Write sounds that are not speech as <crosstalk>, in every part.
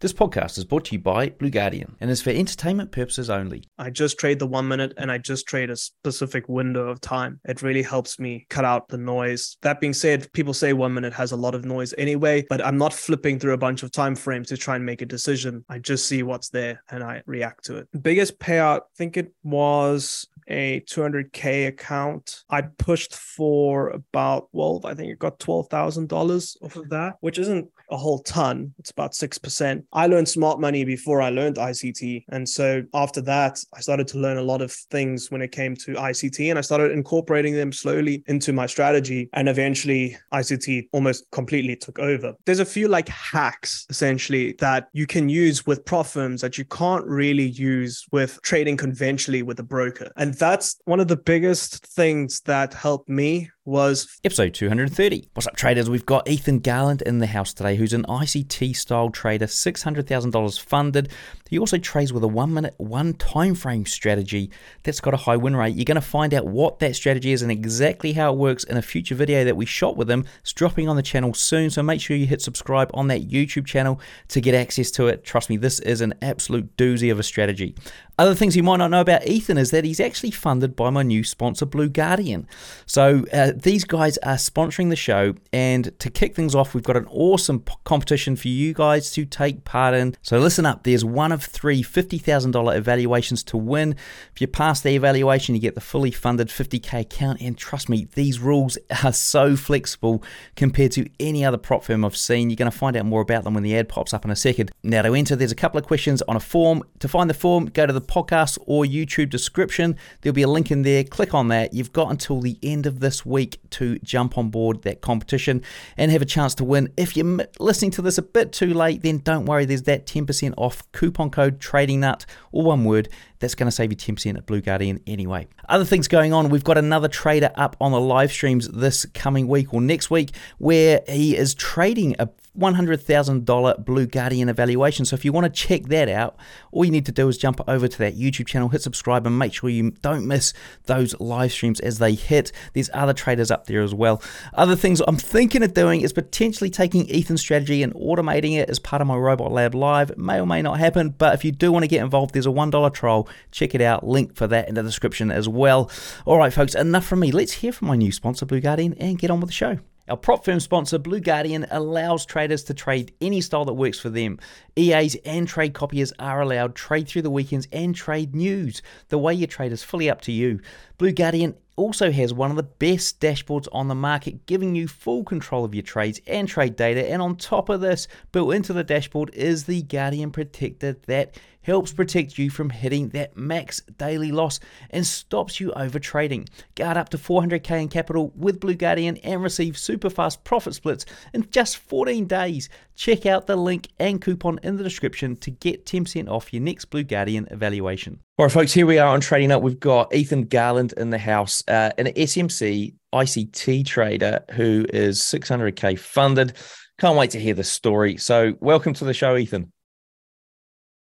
This podcast is brought to you by Blue Guardian and is for entertainment purposes only. I just trade the one minute and I just trade a specific window of time. It really helps me cut out the noise. That being said, people say one minute has a lot of noise anyway, but I'm not flipping through a bunch of time frames to try and make a decision. I just see what's there and I react to it. Biggest payout, I think it was a 200k account. I pushed for about 12, I think it got $12,000 off of that, which isn't a whole ton. It's about 6%. I learned smart money before I learned ICT. And so after that, I started to learn a lot of things when it came to ICT and I started incorporating them slowly into my strategy. And eventually, ICT almost completely took over. There's a few like hacks essentially that you can use with prop firms that you can't really use with trading conventionally with a broker. And that's one of the biggest things that helped me was episode 230. What's up, traders? We've got Ethan Garland in the house today, who's an ICT style trader, $600,000 funded. He also trades with a one minute, one time frame strategy that's got a high win rate. You're going to find out what that strategy is and exactly how it works in a future video that we shot with him. It's dropping on the channel soon, so make sure you hit subscribe on that YouTube channel to get access to it. Trust me, this is an absolute doozy of a strategy. Other things you might not know about Ethan is that he's actually funded by my new sponsor, Blue Guardian. So uh, these guys are sponsoring the show, and to kick things off, we've got an awesome p- competition for you guys to take part in. So listen up, there's one of three $50,000 evaluations to win. If you pass the evaluation, you get the fully funded 50k account, and trust me, these rules are so flexible compared to any other prop firm I've seen. You're going to find out more about them when the ad pops up in a second. Now, to enter, there's a couple of questions on a form. To find the form, go to the podcast or YouTube description. There'll be a link in there. Click on that. You've got until the end of this week to jump on board that competition and have a chance to win. If you're listening to this a bit too late, then don't worry. There's that 10% off coupon code Trading Nut, or one word. That's going to save you 10% at Blue Guardian anyway. Other things going on, we've got another trader up on the live streams this coming week or next week where he is trading a $100,000 Blue Guardian evaluation. So if you want to check that out, all you need to do is jump over to that YouTube channel, hit subscribe, and make sure you don't miss those live streams as they hit. There's other traders up there as well. Other things I'm thinking of doing is potentially taking Ethan's strategy and automating it as part of my Robot Lab Live. It may or may not happen, but if you do want to get involved, there's a $1 trial. Check it out. Link for that in the description as well. All right, folks, enough from me. Let's hear from my new sponsor, Blue Guardian, and get on with the show. Our prop firm sponsor, Blue Guardian, allows traders to trade any style that works for them. EAs and trade copiers are allowed trade through the weekends and trade news. The way you trade is fully up to you. Blue Guardian also has one of the best dashboards on the market, giving you full control of your trades and trade data. And on top of this, built into the dashboard is the Guardian Protector that helps protect you from hitting that max daily loss and stops you over trading. Guard up to 400k in capital with Blue Guardian and receive super fast profit splits in just 14 days. Check out the link and coupon in the description to get 10% off your next Blue Guardian evaluation. All right, folks, here we are on Trading Nut. We've got Ethan Garland in the house, uh, an SMC ICT trader who is 600k funded. Can't wait to hear the story. So, welcome to the show, Ethan.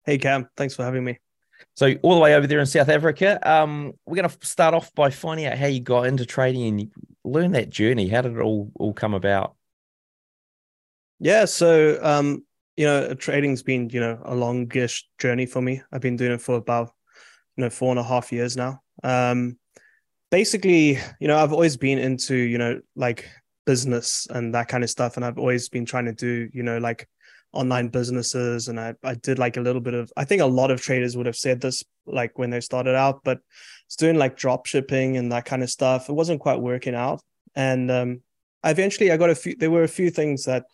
Hey, Cam. Thanks for having me. So, all the way over there in South Africa, um, we're going to start off by finding out how you got into trading and learn that journey. How did it all all come about? Yeah, so um, you know, trading's been you know a longish journey for me. I've been doing it for about you know four and a half years now. Um, basically, you know, I've always been into you know like business and that kind of stuff, and I've always been trying to do you know like online businesses and I, I did like a little bit of I think a lot of traders would have said this like when they started out, but it's doing like drop shipping and that kind of stuff. It wasn't quite working out. And um eventually I got a few there were a few things that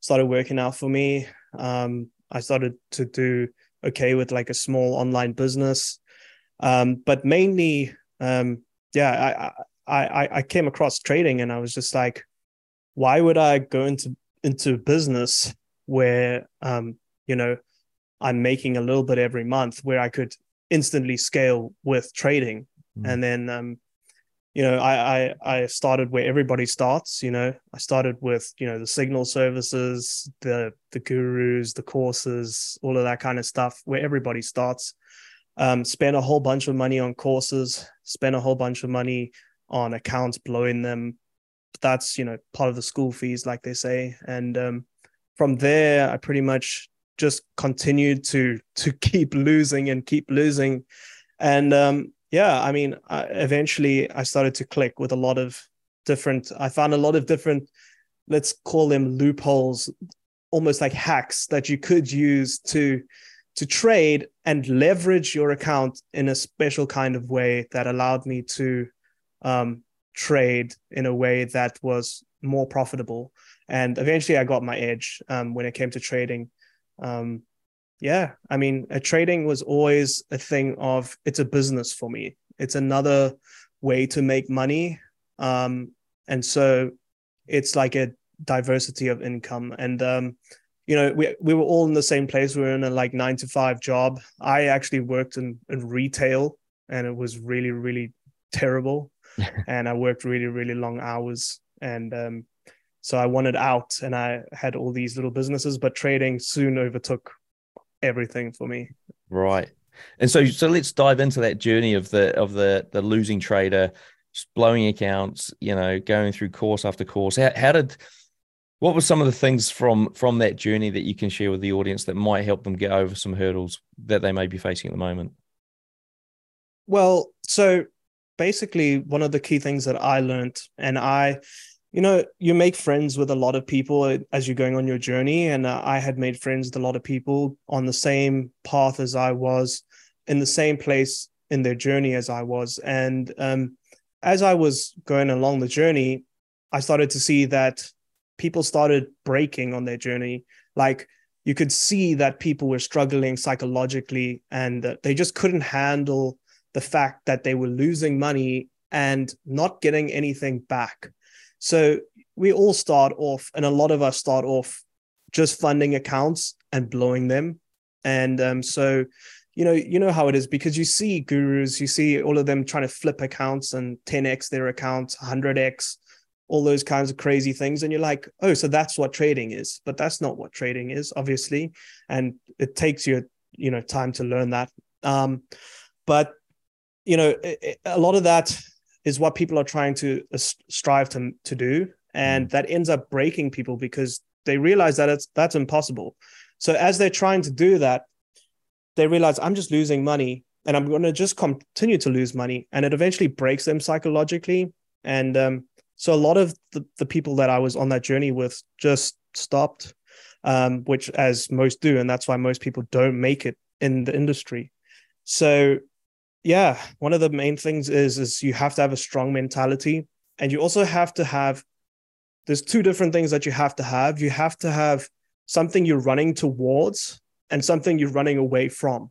started working out for me. Um I started to do okay with like a small online business. Um, but mainly um yeah, I, I I came across trading and I was just like, why would I go into into business where um, you know I'm making a little bit every month where I could instantly scale with trading. Mm. And then um, you know, I, I I started where everybody starts, you know. I started with, you know, the signal services, the the gurus, the courses, all of that kind of stuff, where everybody starts. Um, spend a whole bunch of money on courses, spend a whole bunch of money on accounts, blowing them. That's you know part of the school fees, like they say. And um, from there, I pretty much just continued to to <laughs> keep losing and keep losing and um yeah i mean I, eventually i started to click with a lot of different i found a lot of different let's call them loopholes almost like hacks that you could use to to trade and leverage your account in a special kind of way that allowed me to um, trade in a way that was more profitable. And eventually, I got my edge um, when it came to trading. Um, yeah, I mean, trading was always a thing of it's a business for me. It's another way to make money, um, and so it's like a diversity of income. And um, you know, we we were all in the same place. We were in a like nine to five job. I actually worked in, in retail, and it was really really terrible. <laughs> and I worked really really long hours, and um, so I wanted out, and I had all these little businesses, but trading soon overtook everything for me. Right. And so so let's dive into that journey of the of the the losing trader, blowing accounts, you know, going through course after course. How, how did what were some of the things from from that journey that you can share with the audience that might help them get over some hurdles that they may be facing at the moment? Well, so basically one of the key things that I learned and I you know you make friends with a lot of people as you're going on your journey and uh, I had made friends with a lot of people on the same path as I was in the same place in their journey as I was and um, as I was going along the journey I started to see that people started breaking on their journey. Like you could see that people were struggling psychologically and they just couldn't handle the fact that they were losing money and not getting anything back. So we all start off, and a lot of us start off just funding accounts and blowing them. And um, so, you know, you know how it is because you see gurus, you see all of them trying to flip accounts and 10x their accounts, 100x all those kinds of crazy things. And you're like oh so that's what trading is. But that's not what trading is obviously. And it takes you you know time to learn that. Um but you know a lot of that is what people are trying to uh, strive to to do and mm. that ends up breaking people because they realize that it's that's impossible so as they're trying to do that they realize i'm just losing money and i'm going to just continue to lose money and it eventually breaks them psychologically and um, so a lot of the, the people that I was on that journey with just stopped, um, which as most do, and that's why most people don't make it in the industry. So yeah, one of the main things is is you have to have a strong mentality, and you also have to have. There's two different things that you have to have. You have to have something you're running towards and something you're running away from.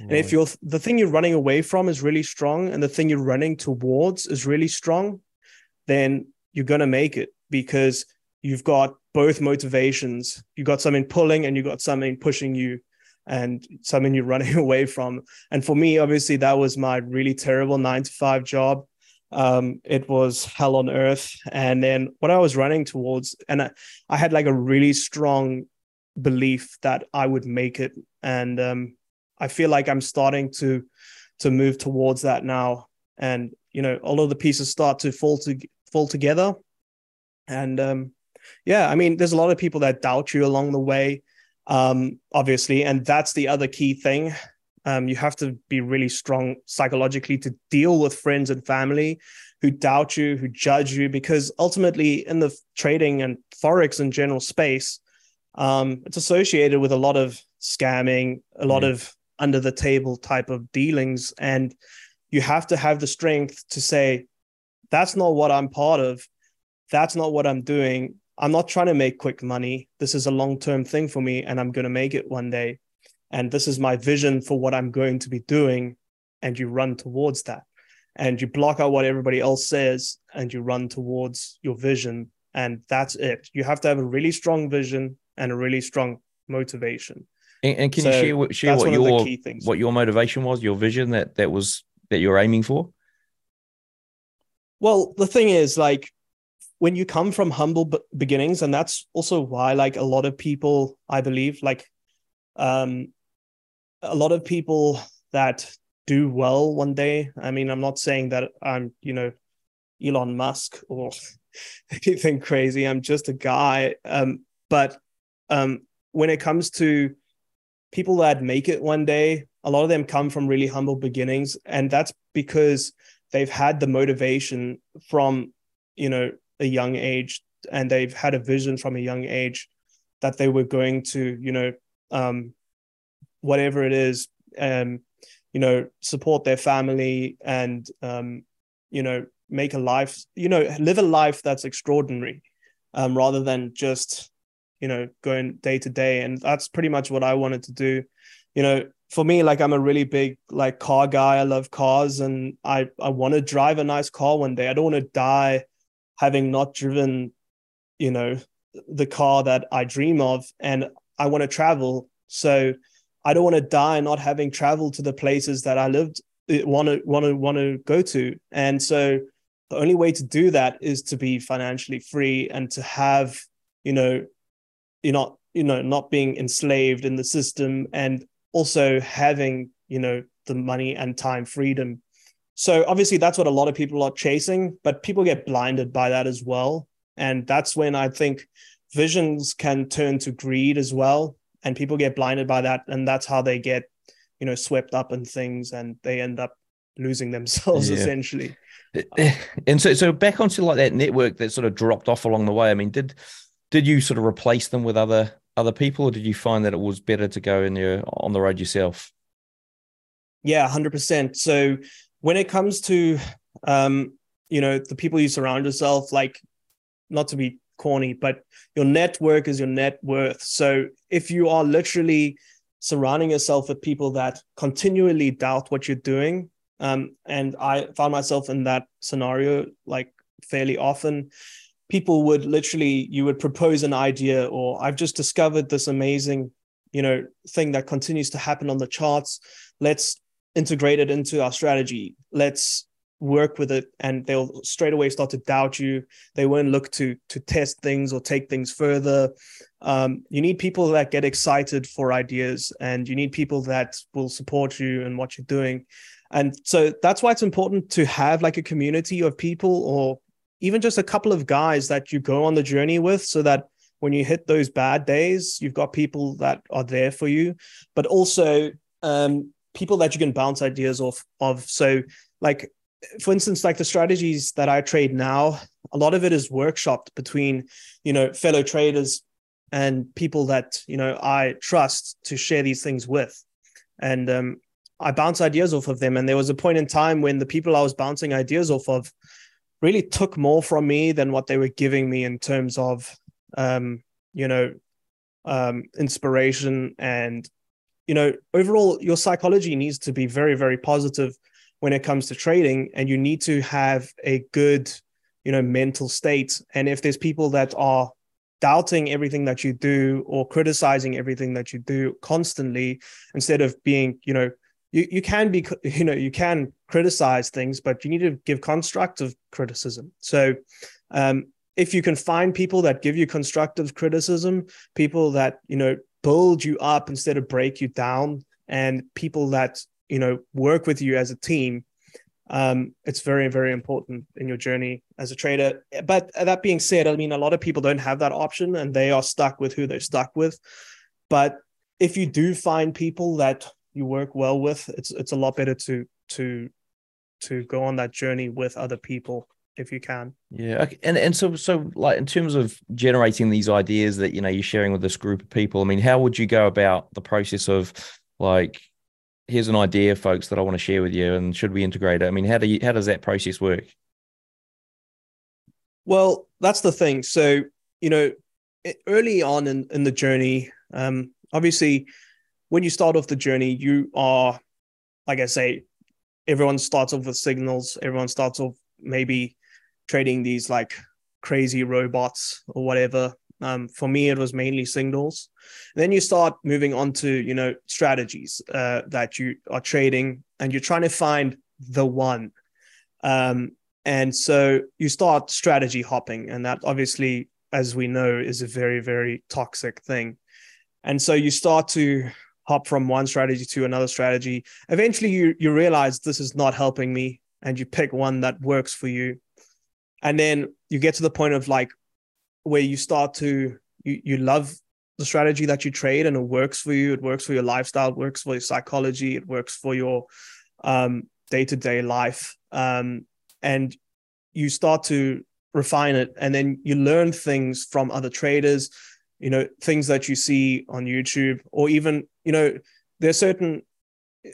And if you're the thing you're running away from is really strong, and the thing you're running towards is really strong, then you're going to make it because you've got both motivations. You've got something pulling and you've got something pushing you and something you're running <laughs> away from. And for me, obviously, that was my really terrible nine to five job. Um, it was hell on earth. And then what I was running towards, and I, I had like a really strong belief that I would make it. And um, I feel like I'm starting to to move towards that now. And you know, all of the pieces start to fall to fall together. And um, yeah, I mean, there's a lot of people that doubt you along the way, um, obviously, and that's the other key thing. Um, you have to be really strong psychologically to deal with friends and family who doubt you, who judge you, because ultimately, in the trading and forex in general space, um, it's associated with a lot of scamming, a lot mm. of under the table type of dealings, and you have to have the strength to say, that's not what I'm part of. That's not what I'm doing. I'm not trying to make quick money. This is a long term thing for me, and I'm going to make it one day. And this is my vision for what I'm going to be doing. And you run towards that. And you block out what everybody else says and you run towards your vision. And that's it. You have to have a really strong vision and a really strong motivation. And, and can so you share, share what your what your motivation was, your vision that that was that you're aiming for? Well, the thing is, like, when you come from humble beginnings, and that's also why, like, a lot of people, I believe, like, um, a lot of people that do well one day. I mean, I'm not saying that I'm, you know, Elon Musk or <laughs> anything crazy. I'm just a guy. Um, but um, when it comes to people that make it one day, a lot of them come from really humble beginnings. And that's because they've had the motivation from, you know, a young age and they've had a vision from a young age that they were going to, you know, um, whatever it is, um, you know, support their family and, um, you know, make a life, you know, live a life that's extraordinary um, rather than just, you know, going day to day. And that's pretty much what I wanted to do. You know, for me, like I'm a really big like car guy. I love cars and I, I want to drive a nice car one day. I don't want to die having not driven, you know, the car that I dream of. And I want to travel. So I don't want to die not having traveled to the places that I lived want to want to want to go to. And so the only way to do that is to be financially free and to have, you know, you're not, you know, not being enslaved in the system and also having, you know, the money and time freedom. So obviously that's what a lot of people are chasing, but people get blinded by that as well. And that's when I think visions can turn to greed as well. And people get blinded by that. And that's how they get, you know, swept up in things and they end up losing themselves yeah. essentially. Eh, eh, and so, so back onto like that network that sort of dropped off along the way. I mean, did did you sort of replace them with other other people, or did you find that it was better to go in your on the road yourself? Yeah, hundred percent. So when it comes to um, you know, the people you surround yourself, like not to be corny, but your network is your net worth. So if you are literally surrounding yourself with people that continually doubt what you're doing, um, and I found myself in that scenario like fairly often. People would literally, you would propose an idea, or I've just discovered this amazing, you know, thing that continues to happen on the charts. Let's integrate it into our strategy. Let's work with it and they'll straight away start to doubt you. They won't look to to test things or take things further. Um, you need people that get excited for ideas and you need people that will support you and what you're doing. And so that's why it's important to have like a community of people or even just a couple of guys that you go on the journey with so that when you hit those bad days, you've got people that are there for you, but also um, people that you can bounce ideas off of. So, like, for instance, like the strategies that I trade now, a lot of it is workshopped between, you know, fellow traders and people that, you know, I trust to share these things with. And um, I bounce ideas off of them. And there was a point in time when the people I was bouncing ideas off of really took more from me than what they were giving me in terms of, um, you know, um, inspiration and, you know, overall, your psychology needs to be very, very positive when it comes to trading, and you need to have a good, you know, mental state. And if there's people that are doubting everything that you do or criticizing everything that you do constantly instead of being you know you, you can be <laughs> you know you can criticize things but you need to give constructive criticism so um, if you can find people that give you constructive criticism people that you know build you up instead of break you down. And people that you know work with you as a team um, it's very very important in your journey as a trader. But that being said i mean a lot of people don't have that option and they are stuck with who they're stuck with. But if you do find people that you work well with, it's it's a lot better to to to go on that journey with other people if you can. Yeah, okay. and and so so like in terms of generating these ideas that you know you're sharing with this group of people, I mean, how would you go about the process of like here's an idea, folks, that I want to share with you, and should we integrate it? I mean, how do you how does that process work? Well, that's the thing. So you know, early on in in the journey, um, obviously when you start off the journey, you are, like I say, everyone starts off with signals. Everyone starts off maybe trading these like crazy robots or whatever. Um, for me, it was mainly signals. then you start moving on to you know strategies uh, that you are trading, and you're trying to find the one. Um, and so you start strategy hopping, and that obviously, as we know, is a very very toxic thing. And so you start to hop from one strategy to another strategy. Eventually, you you realize this is not helping me, and you pick one that works for you. And then you get to the point of like where you start to you you love the strategy that you trade and it works for you, it works for your lifestyle, it works for your psychology, it works for your um, day-to-day life. Um, and you start to refine it. And then you learn things from other traders, you know, things that you see on YouTube or even, you know, there's certain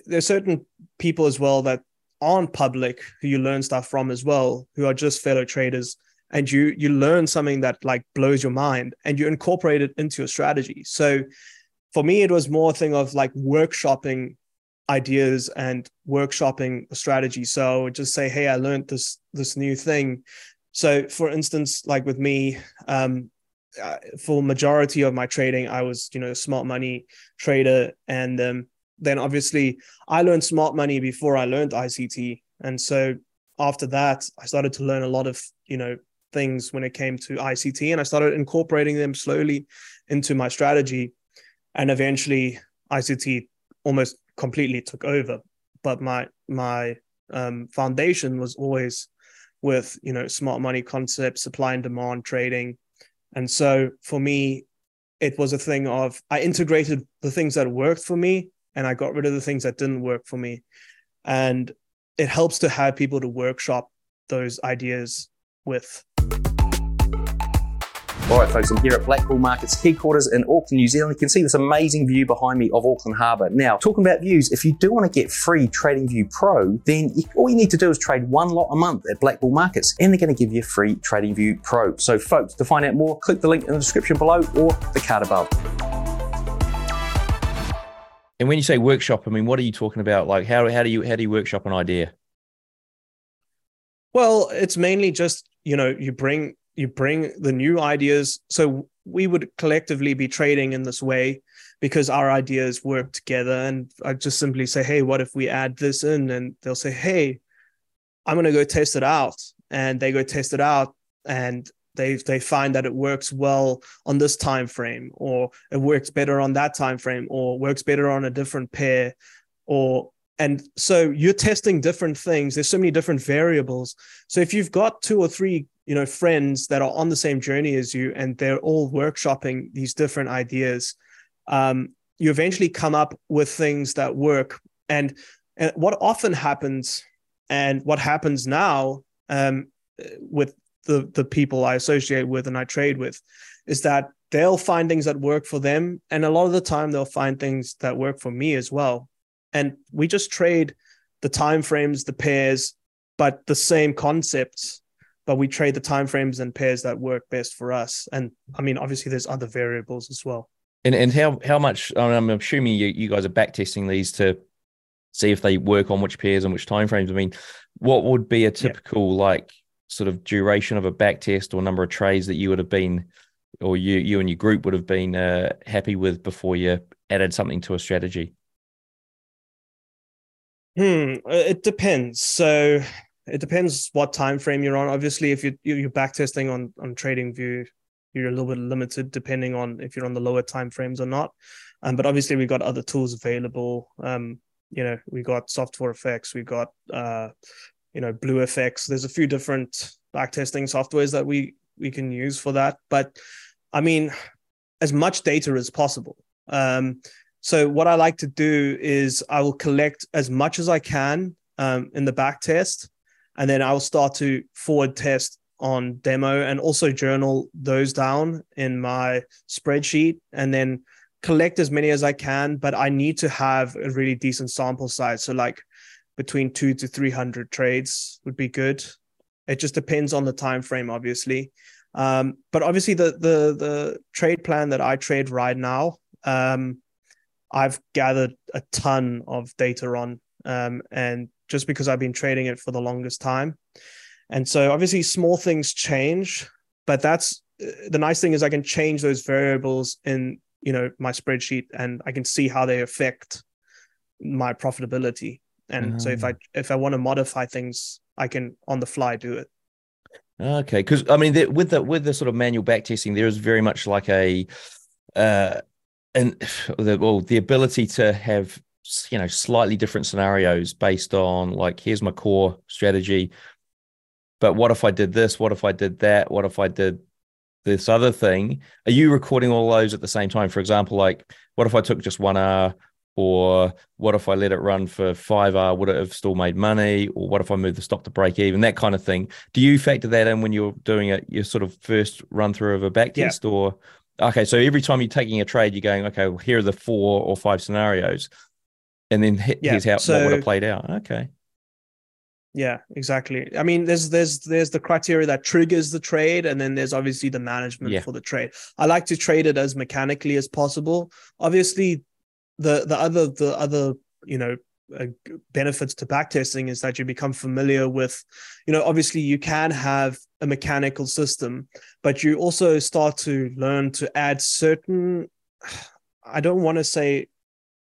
there's certain people as well that aren't public who you learn stuff from as well, who are just fellow traders and you you learn something that like blows your mind and you incorporate it into your strategy. So for me it was more a thing of like workshopping ideas and workshopping a strategy. So just say hey i learned this this new thing. So for instance like with me um uh, for majority of my trading i was you know a smart money trader and um, then obviously i learned smart money before i learned ict and so after that i started to learn a lot of you know things when it came to ICT, and I started incorporating them slowly into my strategy. And eventually, ICT almost completely took over. But my my um, foundation was always with you know smart money concepts, supply and demand trading, and so for me, it was a thing of I integrated the things that worked for me, and I got rid of the things that didn't work for me, and it helps to have people to workshop those ideas with. All right, folks, I'm here at BlackBull Markets headquarters in Auckland, New Zealand. You can see this amazing view behind me of Auckland Harbour. Now, talking about views, if you do want to get free TradingView Pro, then all you need to do is trade one lot a month at BlackBull Markets, and they're going to give you a free TradingView Pro. So, folks, to find out more, click the link in the description below or the card above. And when you say workshop, I mean, what are you talking about? Like, how, how do you how do you workshop an idea? Well, it's mainly just you know you bring you bring the new ideas. So we would collectively be trading in this way because our ideas work together. And I just simply say, hey, what if we add this in? And they'll say, hey, I'm to go test it out. And they go test it out and they they find that it works well on this time frame or it works better on that time frame or works better on a different pair or and so you're testing different things. There's so many different variables. So if you've got two or three you know friends that are on the same journey as you and they're all workshopping these different ideas um, you eventually come up with things that work. And, and what often happens and what happens now um, with the the people i associate with and i trade with is that they'll find things that work for them and a lot of the time they'll find things that work for me as well and we just trade the time frames the pairs but the same concepts but we trade the time frames and pairs that work best for us. And I mean, obviously, there's other variables as well. And and how how much? I'm assuming you you guys are back testing these to see if they work on which pairs and which time frames. I mean, what would be a typical yeah. like sort of duration of a back test or number of trades that you would have been, or you you and your group would have been uh, happy with before you added something to a strategy? Hmm, it depends. So it depends what time frame you're on. Obviously, if you you're back testing on on Trading View, you're a little bit limited depending on if you're on the lower time frames or not. Um, but obviously, we've got other tools available. Um, you know, we got Soft4FX, we got uh, you know, BlueFX. There's a few different back testing softwares that we we can use for that. But I mean, as much data as possible. Um, so what I like to do is I will collect as much as I can um, in the back test and then I'll start to forward test on demo and also journal those down in my spreadsheet and then collect as many as I can. But I need to have a really decent sample size. So like between two to three hundred trades would be good. It just depends on the time frame, obviously. Um, but obviously the the the trade plan that I trade right now, um, I've gathered a ton of data on, um, and just because I've been trading it for the longest time. And so obviously small things change, but that's the nice thing is I can change those variables in, you know, my spreadsheet and I can see how they affect my profitability. And so if I mm. if I want to modify things, I can on the fly do it. Okay, because I mean, the, with the with the sort of manual back testing, there is very much like a, uh, and <sighs> the well, the ability to have you know slightly different scenarios based on like here's my core strategy but what if i did this what if i did that what if i did this other thing, are you recording all those at the same time? For example, like what if I took just one hour or what if I let it run for five hour? Would it have still made money? Or what if I move the stop to break even? That kind of thing. Do you factor that in when you're doing it, your sort of first run through of a back test? Yeah. Or okay, so every time you're taking a trade, you're going, okay, well, here are the four or five scenarios. And then here's how so, what would have played out. Okay. Yeah, exactly. I mean, there's there's there's the criteria that triggers the trade, and then there's obviously the management yeah. for the trade. I like to trade it as mechanically as possible. Obviously, the the other the other you know uh, benefits to backtesting is that you become familiar with you know obviously you can have a mechanical system but you also start to learn to add certain <sighs> i don't want to say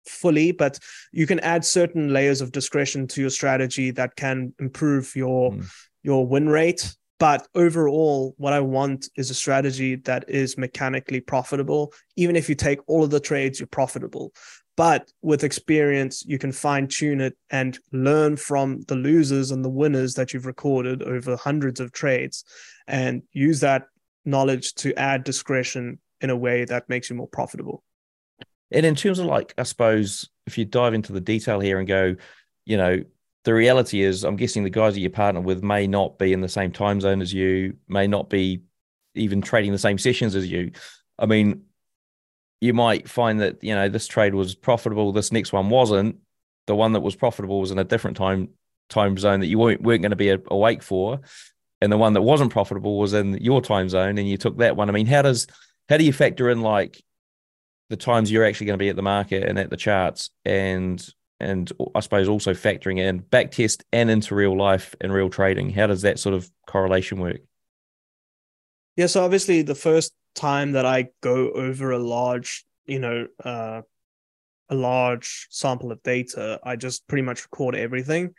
fully but you can add certain layers of discretion to your strategy that can improve your mm. your win rate but overall, what I want is a strategy that is mechanically profitable. Even if you take all of the trades, you're profitable. But with experience, you can fine tune it and learn from the losers and the winners that you've recorded over hundreds of trades and use that knowledge to add discretion in a way that makes you more profitable. And in terms of like, I suppose if you dive into the detail here and go, you know, the reality is, I'm guessing the guys that you partner with may not be in the same time zone as you, may not be even trading the same sessions as you. I mean, you might find that you know this trade was profitable, this next one wasn't. The one that was profitable was in a different time time zone that you weren't, weren't going to be awake for, and the one that wasn't profitable was in your time zone, and you took that one. I mean, how does how do you factor in like the times you're actually going to be at the market and at the charts, and and I suppose also factoring in back test and into real life and real trading. How does that sort of correlation work? Yeah, so obviously the first time that I go over a large, you know, uh, a large sample of data, I just pretty much record everything.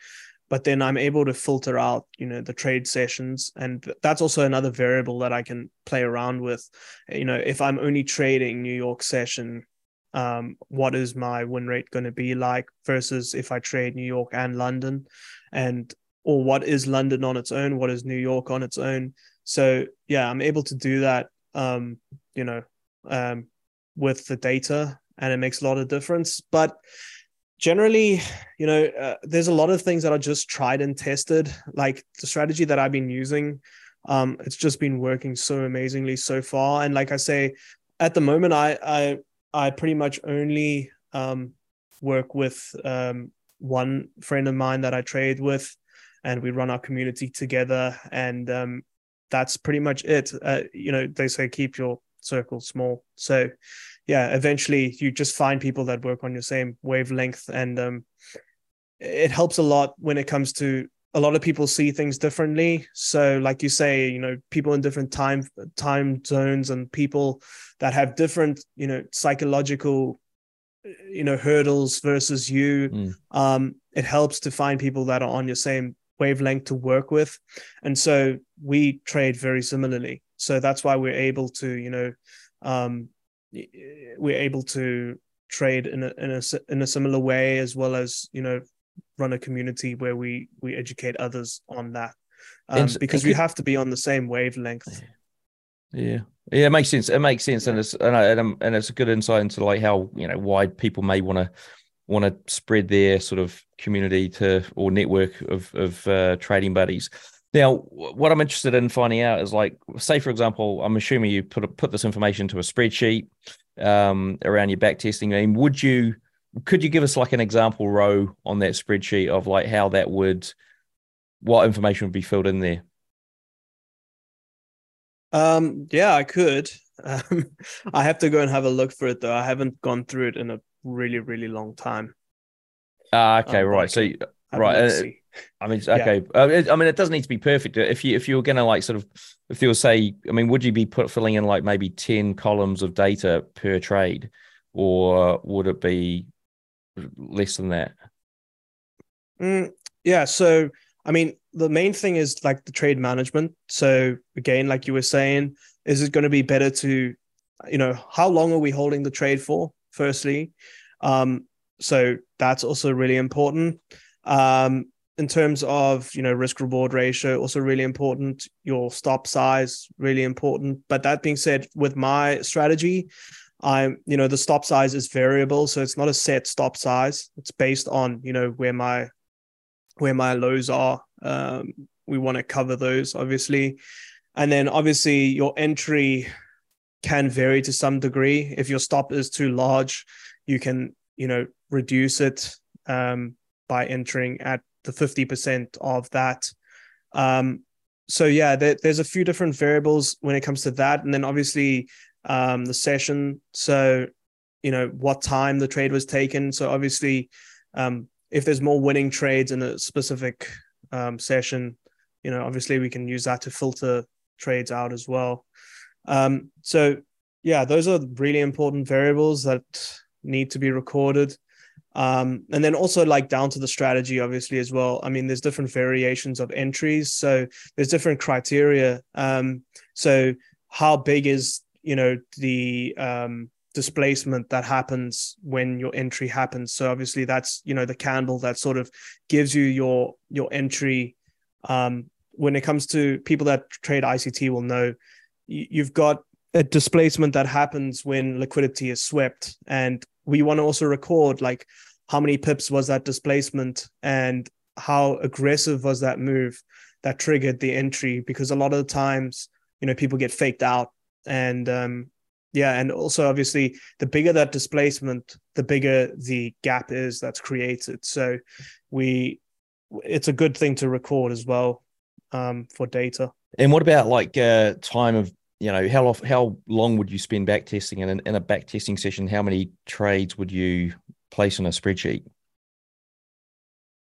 But then I'm able to filter out, you know, the trade sessions, and that's also another variable that I can play around with. You know, if I'm only trading New York session um, what is my win rate going to be like versus if I trade New York and London, and or what is London on its own, what is New York on its own. So yeah, I'm able to do that, um, you know, um, with the data, and it makes a lot of difference. But generally, you know, uh, there's a lot of things that are just tried and tested. Like the strategy that I've been using, um, it's just been working so amazingly so far. And like I say, at the moment, I I I pretty much only um, work with um, one friend of mine that I trade with, and we run our community together. And um, that's pretty much it. Uh, you know, they say keep your circle small. So, yeah, eventually you just find people that work on your same wavelength, and um, it helps a lot when it comes to a lot of people see things differently so like you say you know people in different time time zones and people that have different you know psychological you know hurdles versus you mm. um it helps to find people that are on your same wavelength to work with. And so we trade very similarly. So that's why we're able to you know um we're able to trade in a in a in a similar way as well as you know run a community where we we educate others on that. Um, because we have to be on the same wavelength. Yeah. Yeah it makes sense. It makes sense and it's and, I, and it's a good insight into like how you know why people may want to want to spread their sort of community to or network of of uh, trading buddies. Now, what I'm interested in finding out is like, say, for example, I'm assuming you put put this information to a spreadsheet um, around your back testing. I mean, would you could you give us like an example row on that spreadsheet of like how that would what information would be filled in there? Um yeah i could. <laughs> Um, i have to go and have a look for it though. I haven't gone through it in a really really long time uh, okay um, right so right uh, I mean, okay. Yeah. Uh, I mean, it doesn't need to be perfect. If you if you were gonna like sort of, if you were say, I mean, would you be put filling in like maybe ten columns of data per trade, or would it be less than that? Mm, yeah. So, I mean, the main thing is like the trade management. So, again, like you were saying, is it going to be better to, you know, how long are we holding the trade for? Firstly, um, so that's also really important. Um, in terms of you know risk reward ratio also really important. Your stop size really important. But that being said with my strategy i'm you know the stop size is variable. So it's not a set stop size. It's based on you know where my where my lows are. Um, we want to cover those obviously. And then obviously your entry can vary to some degree if your stop is too large you can you know reduce it um, by entering at the 50% of that. Um, so yeah, there, there's a few different variables when it comes to that, and then obviously um, the session. So you know what time the trade was taken. So obviously, um, if there's more winning trades in a specific um, session, you know obviously we can use that to filter trades out as well. Um, so yeah, those are really important variables that need to be recorded. Um, and then also like down to the strategy obviously as well. I mean there's different variations of entries so there's different criteria. Um, so how big is you know the um, displacement that happens when your entry happens? So obviously that's you know the candle that sort of gives you your your entry. Um, when it comes to people that trade ict will know you've got a displacement that happens when liquidity is swept. And we want to also record like how many pips was that displacement and how aggressive was that move that triggered the entry? Because a lot of the times you know people get faked out. And um yeah and also obviously the bigger that displacement the bigger the gap is that's created. So we it's a good thing to record as well um for data. And what about like uh time of you know how off, how long would you spend back testing and in, in a back testing session? How many trades would you place on a spreadsheet?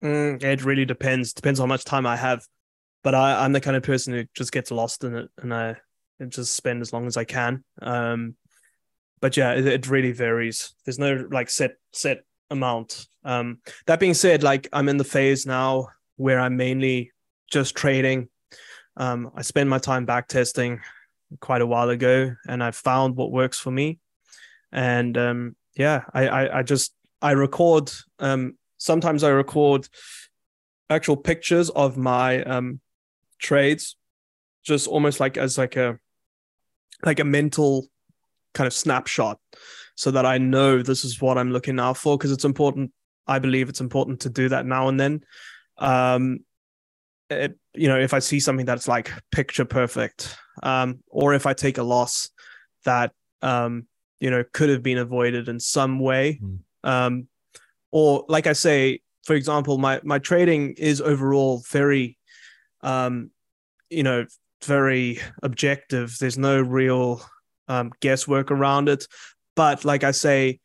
Mm, it really depends. Depends how much time i have. But I, i'm the kind of person who just gets lost in it and i just spend as long as i can. Um but yeah it, it really varies. There's no like set set amount. Um that being said like i'm in the phase now where i'm mainly just trading. Um, I spend my time back testing quite a while ago, and I found what works for me. And um, yeah, I, I, I just I record. Um, sometimes I record actual pictures of my um, trades, just almost like as like a like a mental kind of snapshot, so that I know this is what I'm looking out for because it's important. I believe it's important to do that now and then. Um, it, you know, if I see something that's like picture perfect, um, or if I take a loss that um, you know could have been avoided in some way, mm. um, or like I say, for example, my my trading is overall very, um, you know, very objective. There's no real um, guesswork around it, but like I say,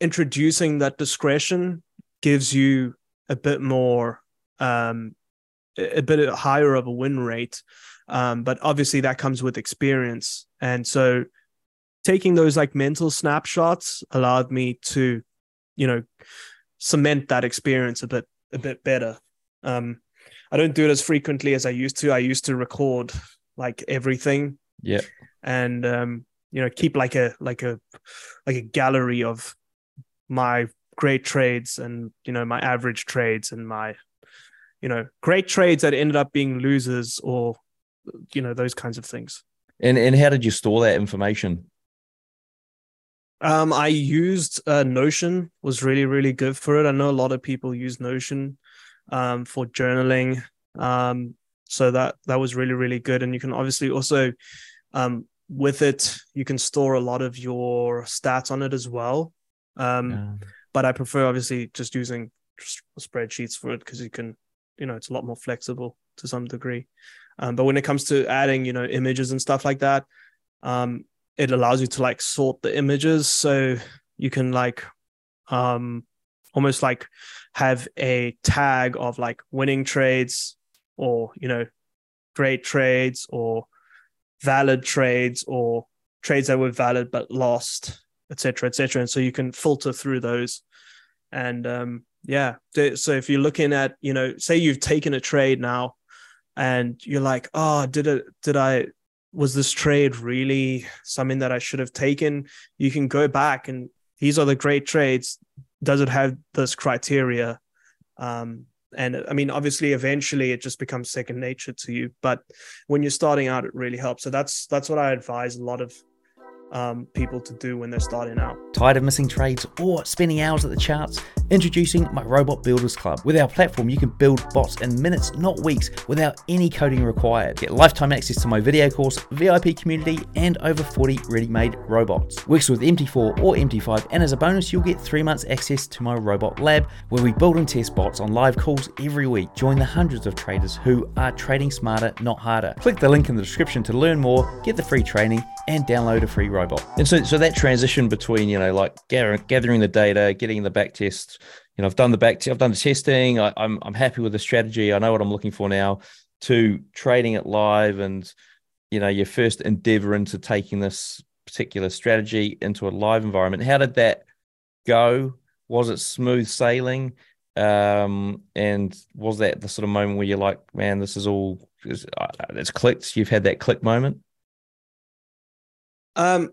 introducing that discretion gives you a bit more um, a bit higher of a win rate. Um, but obviously that comes with experience. And so taking those like mental snapshots allowed me to, you know, cement that experience a bit a bit better. Um, I don't do it as frequently as I used to. I used to record like everything. Yeah. And um, you know, keep like a like a like a gallery of my great trades and you know my average trades and my you know, great trades that ended up being losers or, you know, those kinds of things. And and how did you store that information? Um, I used uh, Notion was really really good for it. I know a lot of people use Notion um, for journaling. Um, so that that was really really good. And you can obviously also um, with it you can store a lot of your stats on it as well. Um, yeah. But I prefer obviously just using spreadsheets for it because you can you know it's a lot more flexible to some degree. Um, but when it comes to adding, you know, images and stuff like that, um, it allows you to like sort the images. So you can like um almost like have a tag of like winning trades or you know great trades or valid trades or trades that were valid but lost etc etc and so you can filter through those. And um yeah. So if you're looking at, you know, say you've taken a trade now and you're like, oh, did it, did I, was this trade really something that I should have taken? You can go back and these are the great trades. Does it have this criteria? Um, and I mean, obviously, eventually it just becomes second nature to you. But when you're starting out, it really helps. So that's that's what I advise a lot of um, people to do when they're starting out. Tired of missing trades or spending hours at the charts? Introducing my Robot Builders Club. With our platform, you can build bots in minutes, not weeks, without any coding required. Get lifetime access to my video course, VIP community, and over 40 ready made robots. Works with MT4 or MT5, and as a bonus, you'll get three months access to my robot lab, where we build and test bots on live calls every week. Join the hundreds of traders who are trading smarter, not harder. Click the link in the description to learn more, get the free training, and download a free robot. And so, so that transition between you know like gathering, the data, getting the back test. You know, I've done the back, I've done the testing. I, I'm I'm happy with the strategy. I know what I'm looking for now. To trading it live and you know your first endeavor into taking this particular strategy into a live environment. How did that go? Was it smooth sailing? Um, and was that the sort of moment where you're like, man, this is all uh, it's clicked? You've had that click moment. Um,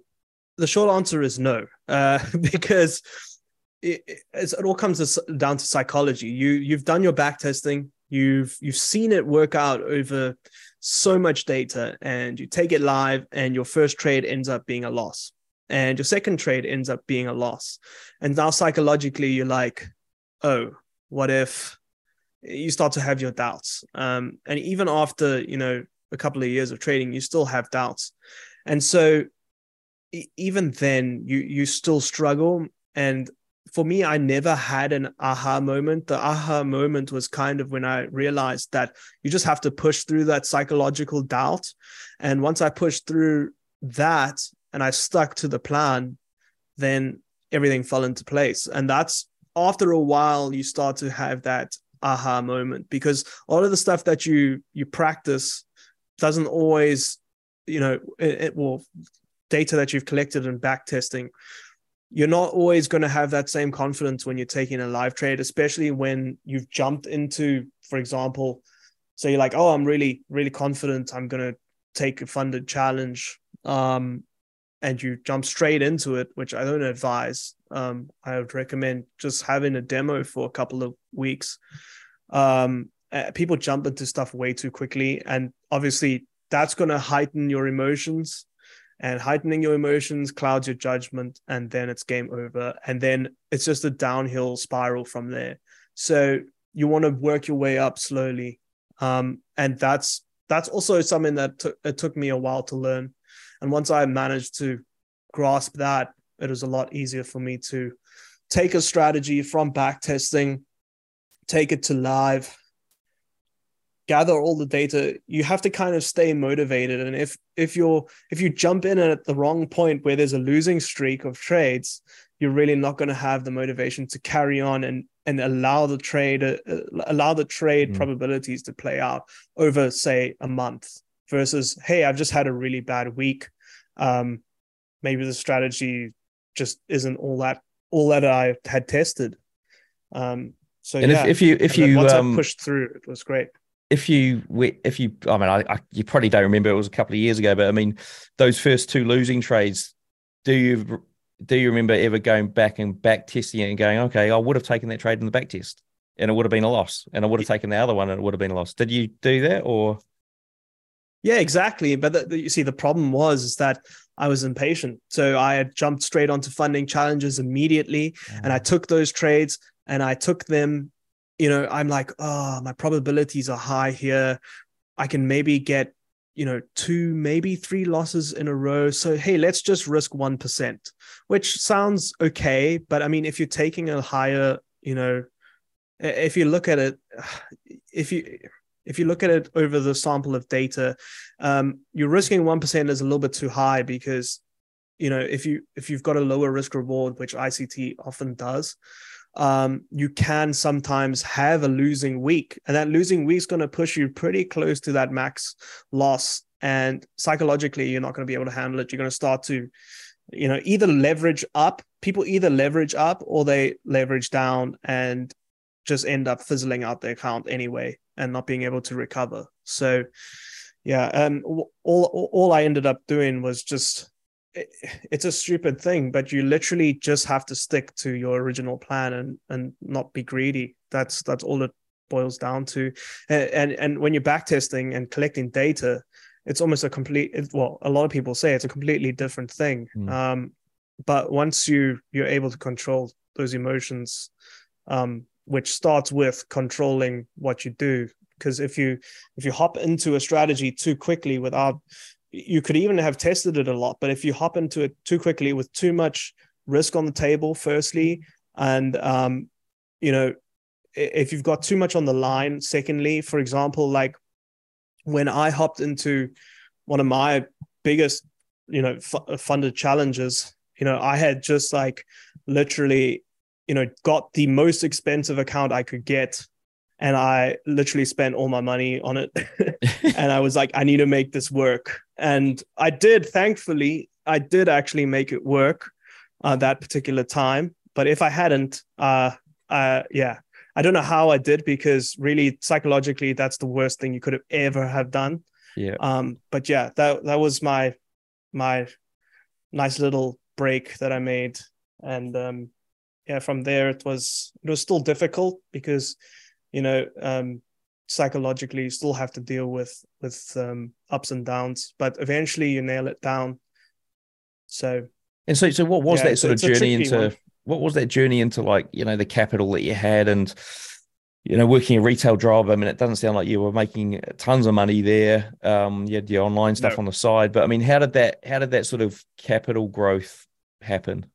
the short answer is no, uh, <laughs> because it, it, all comes down to psychology. You you've done your back testing, you've you've seen it work out over so much data, and you take it live, and your first trade ends up being a loss, and your second trade ends up being a loss, and now psychologically you're like, oh, what if? You start to have your doubts, um, and even after you know a couple of years of trading, you still have doubts, and so even then you you still struggle. And for me i never had an aha moment. The aha moment was kind of when i realized that you just have to push through that psychological doubt. And once i pushed through that and i stuck to the plan then everything fell into place. And that's after a while you start to have that aha moment because all of the stuff that you you practice doesn't always you know it, it will data that you've collected and back testing, you're not always going to have that same confidence when you're taking a live trade, especially when you've jumped into, for example, so you're like, oh, I'm really, really confident I'm going to take a funded challenge. Um, and you jump straight into it, which I don't advise. Um, I would recommend just having a demo for a couple of weeks. Um, uh, people jump into stuff way too quickly, and obviously that's going to heighten your emotions and heightening your emotions clouds your judgment and then it's game over. And then it's just a downhill spiral from there. So you want to work your way up slowly. Um, and that's that's also something that t- it took me a while to learn. And once i managed to grasp that it was a lot easier for me to take a strategy from back testing take it to live gather all the data you have to kind of stay motivated. And if if you're if you jump in at the wrong point where there's a losing streak of trades you're really not going to have the motivation to carry on and and allow the trade uh, allow the trade mm. probabilities to play out over say a month versus hey i've just had a really bad week. Um maybe the strategy just isn't all that all that i had tested. Um so and yeah, if, if you if you once um, I pushed through it was great if you if you i mean I, I, you probably don't remember it was a couple of years ago but i mean those first two losing trades do you do you remember ever going back and back testing it and going okay i would have taken that trade in the back test and it would have been a loss and i would have taken the other one and it would have been a loss. Did you do that or? Yeah exactly. But the, the, you see the problem was is that i was impatient. So i had jumped straight onto funding challenges immediately mm. and i took those trades and i took them you know, I'm like, oh, my probabilities are high here. I can maybe get, you know, two, maybe three losses in a row. So, hey, let's just risk 1%, which sounds okay. But I mean, if you're taking a higher, you know, if you look at it, <sighs> if you, if you look at it over the sample of data, um, you're risking 1% is a little bit too high because, you know, if you, if you've got a lower risk reward, which ICT often does, um, you can sometimes have a losing week, and that losing week is going to push you pretty close to that max loss. And psychologically, you're not going to be able to handle it. You're going to start to, you know, either leverage up. People either leverage up or they leverage down, and just end up fizzling out the account anyway, and not being able to recover. So, yeah, um, all all I ended up doing was just it's a stupid thing, but you literally just have to stick to your original plan and and not be greedy. That's that's all it boils down to. And and, and when you're backtesting and collecting data, it's almost a complete. Well, a lot of people say it's a completely different thing. Mm. Um, but once you you're able to control those emotions, um, which starts with controlling what you do, because if you if you hop into a strategy too quickly without you could even have tested it a lot but if you hop into it too quickly with too much risk on the table firstly and um you know if you've got too much on the line secondly for example like when i hopped into one of my biggest you know f- funded challenges you know i had just like literally you know got the most expensive account i could get and I literally spent all my money on it. <laughs> and I was like, I need to make this work. And I did, thankfully, I did actually make it work uh, that particular time. But if I hadn't, uh, uh, yeah, I don't know how I did because really psychologically, that's the worst thing you could have ever have done. Yeah. Um, but yeah, that that was my my nice little break that I made, and um, yeah, from there it was it was still difficult because you know um, psychologically you still have to deal with with um, ups and downs but eventually you nail it down so and so so what was Yeah, that sort of journey into one. what was that journey into like you know the capital that you had and you know working a retail job i mean it doesn't sound like you were making tons of money there um you had your online stuff No. on the side but i mean how did that how did that sort of capital growth happen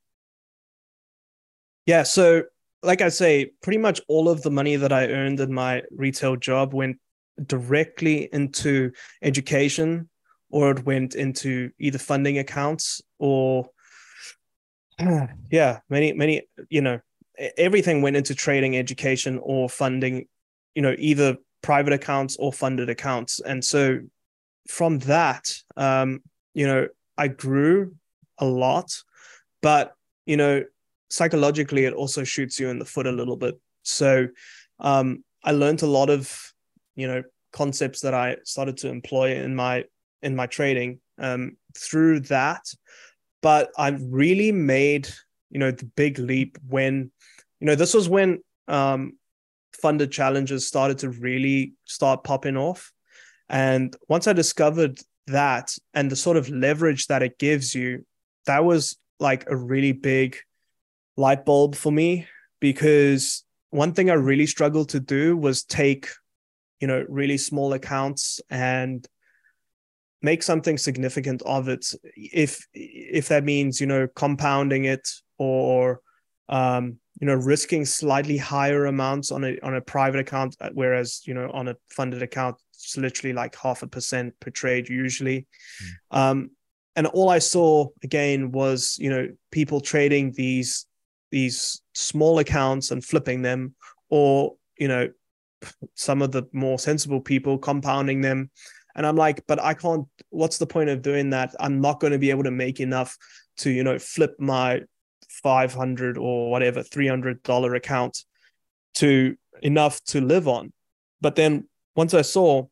yeah so like i say pretty much all of the money that i earned in my retail job went directly into education or it went into either funding accounts or <sighs> yeah many many you know everything went into trading education or funding you know either private accounts or funded accounts. And so from that um you know i grew a lot but you know psychologically it also shoots you in the foot a little bit. So um i learned a lot of you know concepts that i started to employ in my in my trading um through that. But i really made you know the big leap when you know this was when um funded challenges started to really start popping off. And once i discovered that and the sort of leverage that it gives you that was like a really big light bulb for me because one thing I really struggled to do was take, you know, really small accounts and make something significant of it. If if that means you know compounding it or um, you know risking slightly higher amounts on a on a private account, whereas you know on a funded account it's literally like half a percent per trade usually. Um, and all I saw again was you know people trading these these small accounts and flipping them, or you know some of the more sensible people compounding them. And I'm like, but I can't. What's the point of doing that? I'm not going to be able to make enough to you know flip my 500 or whatever 300 dollar account to enough to live on. But then once I saw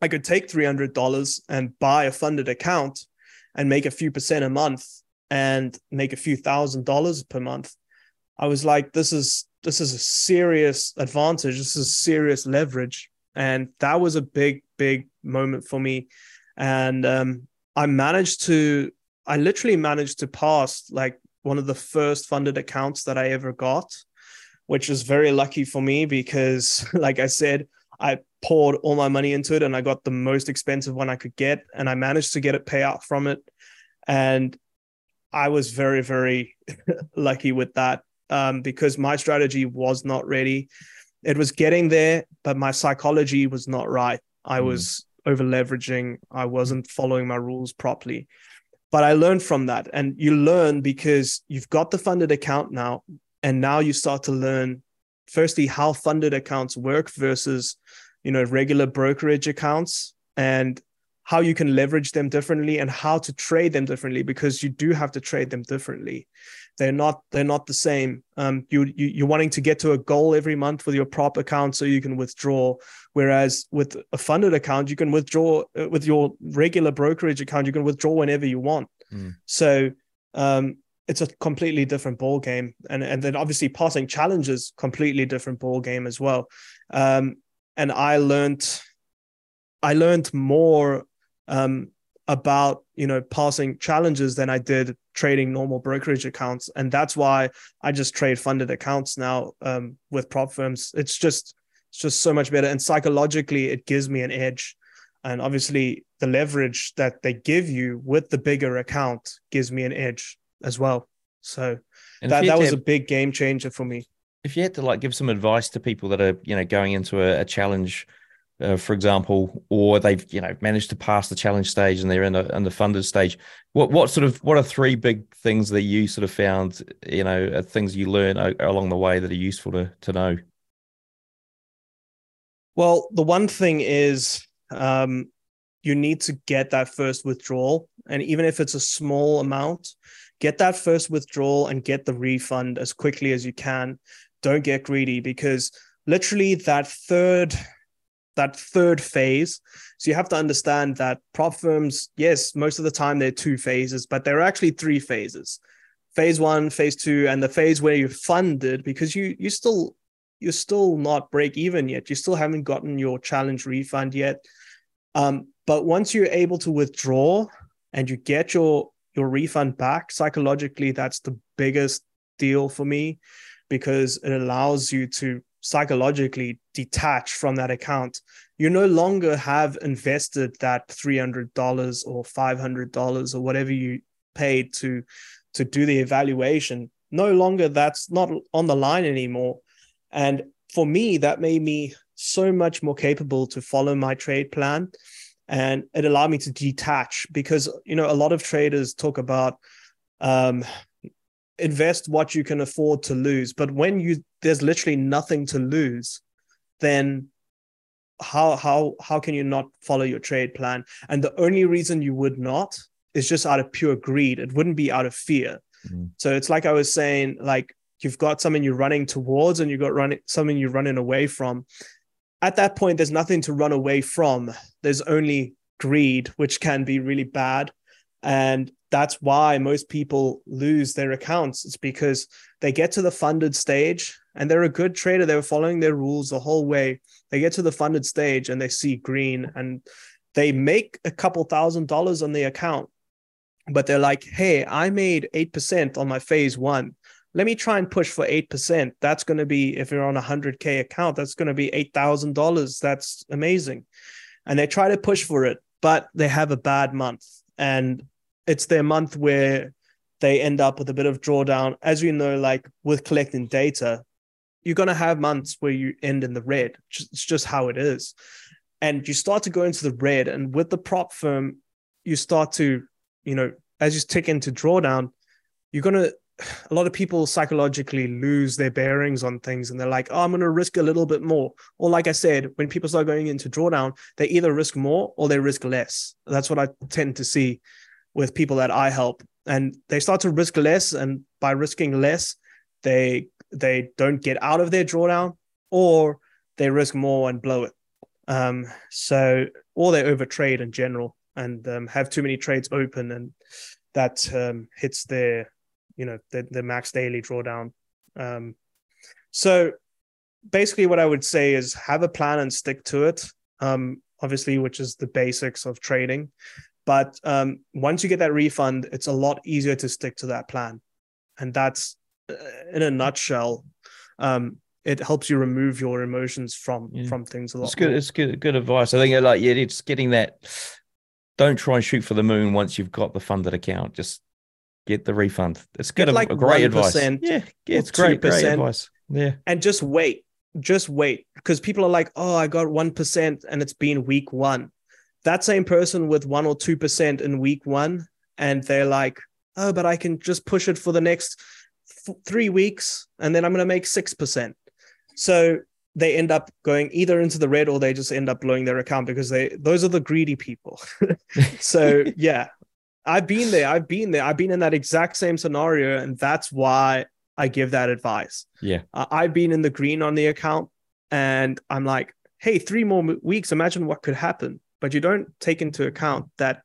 I could take $300 and buy a funded account and make a few percent a month and make a few thousand dollars per month. I was like, this is this is a serious advantage. This is serious leverage. And that was a big, big moment for me. And um, I managed to, I literally managed to pass like one of the first funded accounts that I ever got, which was very lucky for me because, <laughs> like I said, I poured all my money into it and I got the most expensive one I could get. And I managed to get it pay out from it. And I was very, very <laughs> lucky with that um, because my strategy was not ready. It was getting there, but my psychology was not right. I Mm. was over leveraging, I wasn't following my rules properly. But I learned from that. And you learn because you've got the funded account now. And now you start to learn, firstly, how funded accounts work versus you know regular brokerage accounts and how you can leverage them differently and how to trade them differently because you do have to trade them differently. They're not they're not the same. Um you, you you're wanting to get to a goal every month with your prop account so you can withdraw. Whereas with a funded account you can withdraw uh, with your regular brokerage account you can withdraw whenever you want. Mm. so um it's a completely different ball game, and and then obviously passing challenges completely different ball game as well. Um, and I learned, I learned more um, about you know passing challenges than I did trading normal brokerage accounts, and that's why I just trade funded accounts now um, with prop firms. It's just it's just so much better, and psychologically, it gives me an edge. And obviously, the leverage that they give you with the bigger account gives me an edge as well. So and that, that was have, a big game changer for me. If you had to like give some advice to people that are, you know, going into a, a challenge, uh, for example, or they've, you know, managed to pass the challenge stage and they're in the in the funded stage, what what sort of what are three big things that you sort of found, you know, things you learn along the way that are useful to to know? Well, the one thing is um, you need to get that first withdrawal. And even if it's a small amount, get that first withdrawal and get the refund as quickly as you can. Don't get greedy because literally that third that third phase. So you have to understand that prop firms, yes, most of the time they're two phases, but there are actually three phases. Phase one, phase two, and the phase where you're funded because you you still you're still not break even yet. You still haven't gotten your challenge refund yet. Um, but once you're able to withdraw and you get your your refund back psychologically that's the biggest deal for me because it allows you to psychologically detach from that account you no longer have invested that $300 or $500 or whatever you paid to to do the evaluation. No longer that's not on the line anymore. And for me that made me so much more capable to follow my trade plan. And it allowed me to detach because you know a lot of traders talk about um, invest what you can afford to lose. But when you there's literally nothing to lose then how how how can you not follow your trade plan and the only reason you would not is just out of pure greed it wouldn't be out of fear mm-hmm. so it's like i was saying like you've got something you're running towards and you've got running something you're running away from at that point, there's nothing to run away from. There's only greed, which can be really bad. And that's why most people lose their accounts. It's because they get to the funded stage and they're a good trader. They were following their rules the whole way. They get to the funded stage and they see green and they make a couple thousand dollars on the account. But they're like, hey, I made 8% on my phase one let me try and push for 8%. That's going to be, if you're on a 100K account, that's going to be $8,000. That's amazing. And they try to push for it, but they have a bad month. And it's their month where they end up with a bit of drawdown. As you know, like with collecting data, you're going to have months where you end in the red. It's just how it is. And you start to go into the red. And with the prop firm, you start to, you know, as you tick into drawdown, you're going <sighs> to a lot of people psychologically lose their bearings on things and they're like, oh, I'm going to risk a little bit more. Or, like I said, when people start going into drawdown, they either risk more or they risk less. That's what I tend to see with people that I help. And they start to risk less. And by risking less, they they don't get out of their drawdown or they risk more and blow it. Um, so, or they overtrade in general and um, have too many trades open and that um, hits their you know the, the max daily drawdown. Um, so basically what i would say is have a plan and stick to it um, obviously which is the basics of trading. But um, once you get that refund it's a lot easier to stick to that plan. And that's Uh, in a nutshell um, it helps you remove your emotions from yeah. from things a lot it's good more. it's good good advice i think uh, like yeah it's getting that don't try and shoot for the moon once you've got the funded account just get the refund. It's good. Um, like a, great advice. Yeah, yeah, it's great, great advice. Yeah, and just wait, just wait, because people are like, "Oh, I got one percent, and it's been week one." That same person with one or two percent in week one, and they're like, "Oh, but I can just push it for the next f- three weeks, and then I'm going to make six percent." So they end up going either into the red or they just end up blowing their account because they those are the greedy people. <laughs> so <laughs> yeah, I've been there. I've been there. I've been in that exact same scenario, and that's why I give that advice. Yeah, uh, I've been in the green on the account, and I'm like, hey, three more weeks. Imagine what could happen. But you don't take into account that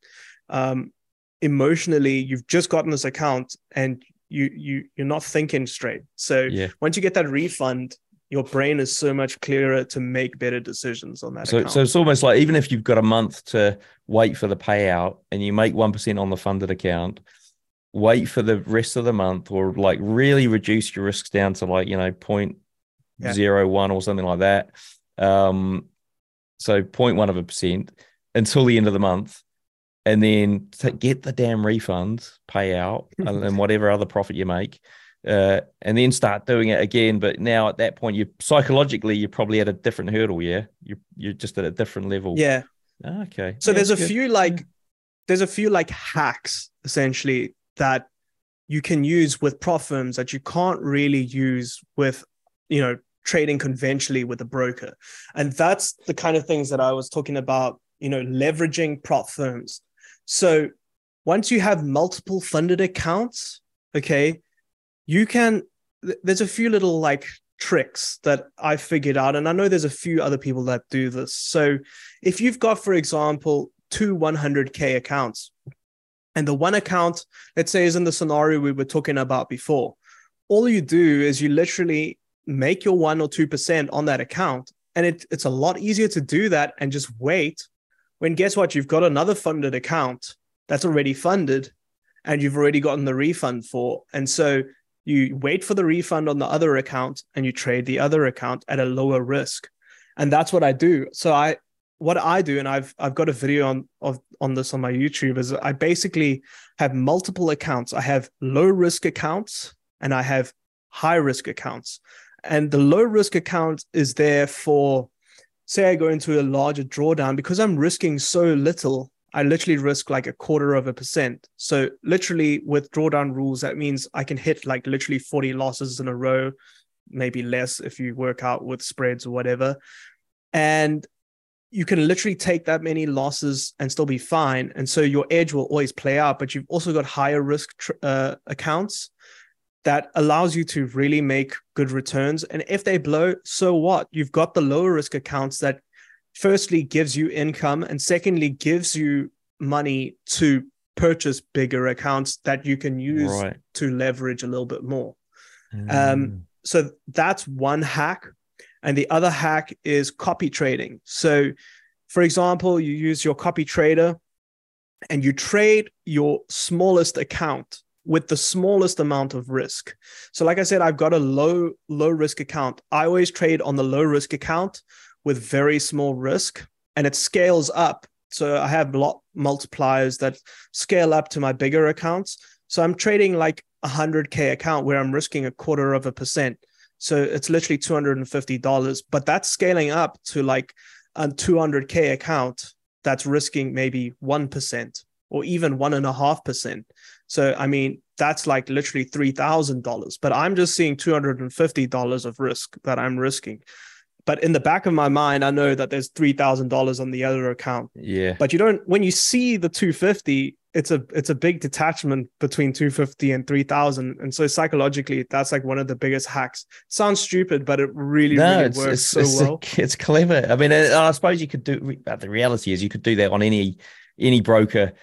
um, emotionally, you've just gotten this account, and you you you're not thinking straight. So Yeah. once you get that refund, your brain is so much clearer to make better decisions on that So, account. so it's almost like even if you've got a month to wait for the payout and you make 1% on the funded account, wait for the rest of the month or like really reduce your risks down to like, you know, point Yeah. zero one or something like that. Um, so 0.1 of a percent until the end of the month. And then to get the damn refunds, payout and, <laughs> and whatever other profit you make, uh, and then start doing it again. But now at that point, you psychologically you're probably at a different hurdle. Yeah, you're you're just at a different level. yeah. Okay. So Yeah, there's a good. few like there's a few like hacks essentially that you can use with prop firms that you can't really use with you know trading conventionally with a broker. And that's the kind of things that I was talking about, you know, leveraging prop firms. So once you have multiple funded accounts, okay, you can there's a few little like tricks that I figured out and I know there's a few other people that do this. So if you've got for example two 100k accounts and the one account let's say is in the scenario we were talking about before all you do is you literally make your 1 or 2% on that account and it, it's a lot easier to do that and just wait when guess what? You've got another funded account that's already funded and you've already gotten the refund for. And so you wait for the refund on the other account and you trade the other account at a lower risk. And that's what i do. So i what i do and i've i've got a video on of on this on my youtube is i basically have multiple accounts. I have low risk accounts and i have high risk accounts. And the low risk account is there for say i go into a larger drawdown because i'm risking so little I literally risk like a quarter of a percent. So literally with drawdown rules, that means I can hit like literally 40 losses in a row, maybe less if you work out with spreads or whatever. And you can literally take that many losses and still be fine. And so your edge will always play out, but you've also got higher risk tr- uh, accounts that allows you to really make good returns. And if they blow, so what? You've got the lower risk accounts that firstly gives you income and secondly gives you money to purchase bigger accounts that you can use right. to leverage a little bit more. Mm. So that's one hack. And the other hack is copy trading. So, for example, you use your copy trader and you trade your smallest account with the smallest amount of risk. So, like I said, I've got a low, low risk account. I always trade on the low risk account with very small risk and it scales up. So I have lot multipliers that scale up to my bigger accounts. So I'm trading like a 100K account where I'm risking a quarter of a percent. So it's literally $250, but that's scaling up to like a 200K account that's risking maybe 1% or even 1.5%. So, I mean, that's like literally $3,000, but I'm just seeing $250 of risk that I'm risking. But in the back of my mind, I know that there's $3,000 on the other account. Yeah. But you don't, when you see the 250, it's a it's a big detachment between 250 and 3000 and so psychologically that's like one of the biggest hacks sounds stupid but it really no, really it's, works it's, so it's, well <laughs> it's clever. I mean, I suppose you could do. But the reality is, you could do that on any any broker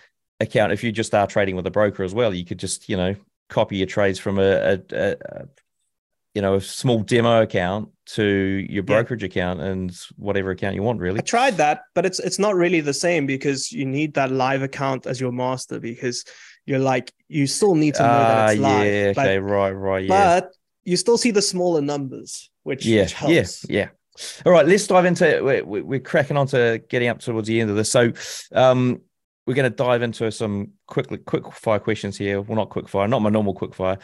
account. If you just are trading with a broker as well, you could just you know copy your trades from a, a, a, a you know a small demo account to your brokerage account and whatever account you want. Really, I tried that, but it's it's not really the same because you need that live account as your master because you're like you still need to know that it's Ah, live. yeah, but, okay, right, right, yeah, but you still see the smaller numbers, which, yeah, which yeah, helps. yeah. All right, let's dive into. We're we're cracking on to getting up towards the end of this. So, um, we're going to dive into some quick quick fire questions here. Well, not quick fire, not my normal quick fire.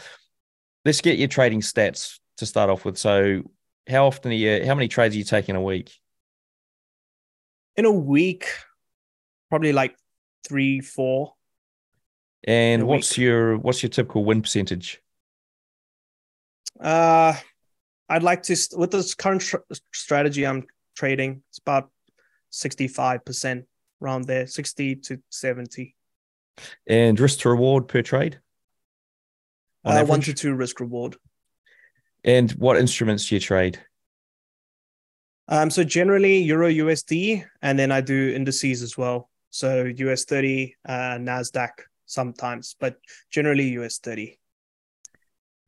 Let's get your trading stats to start off with. So, how often are you? How many trades are you taking a week? In a week, probably like three, four. And what's week. your what's your typical win percentage? Uh, I'd like to with this current tr- strategy I'm trading. It's about sixty-five percent around there, sixty to seventy. And risk to reward per trade? On Uh, one to two risk reward. And what instruments do you trade? Um, so generally Euro USD, and then I do indices as well. So US thirty, uh, Nasdaq sometimes, but generally US thirty.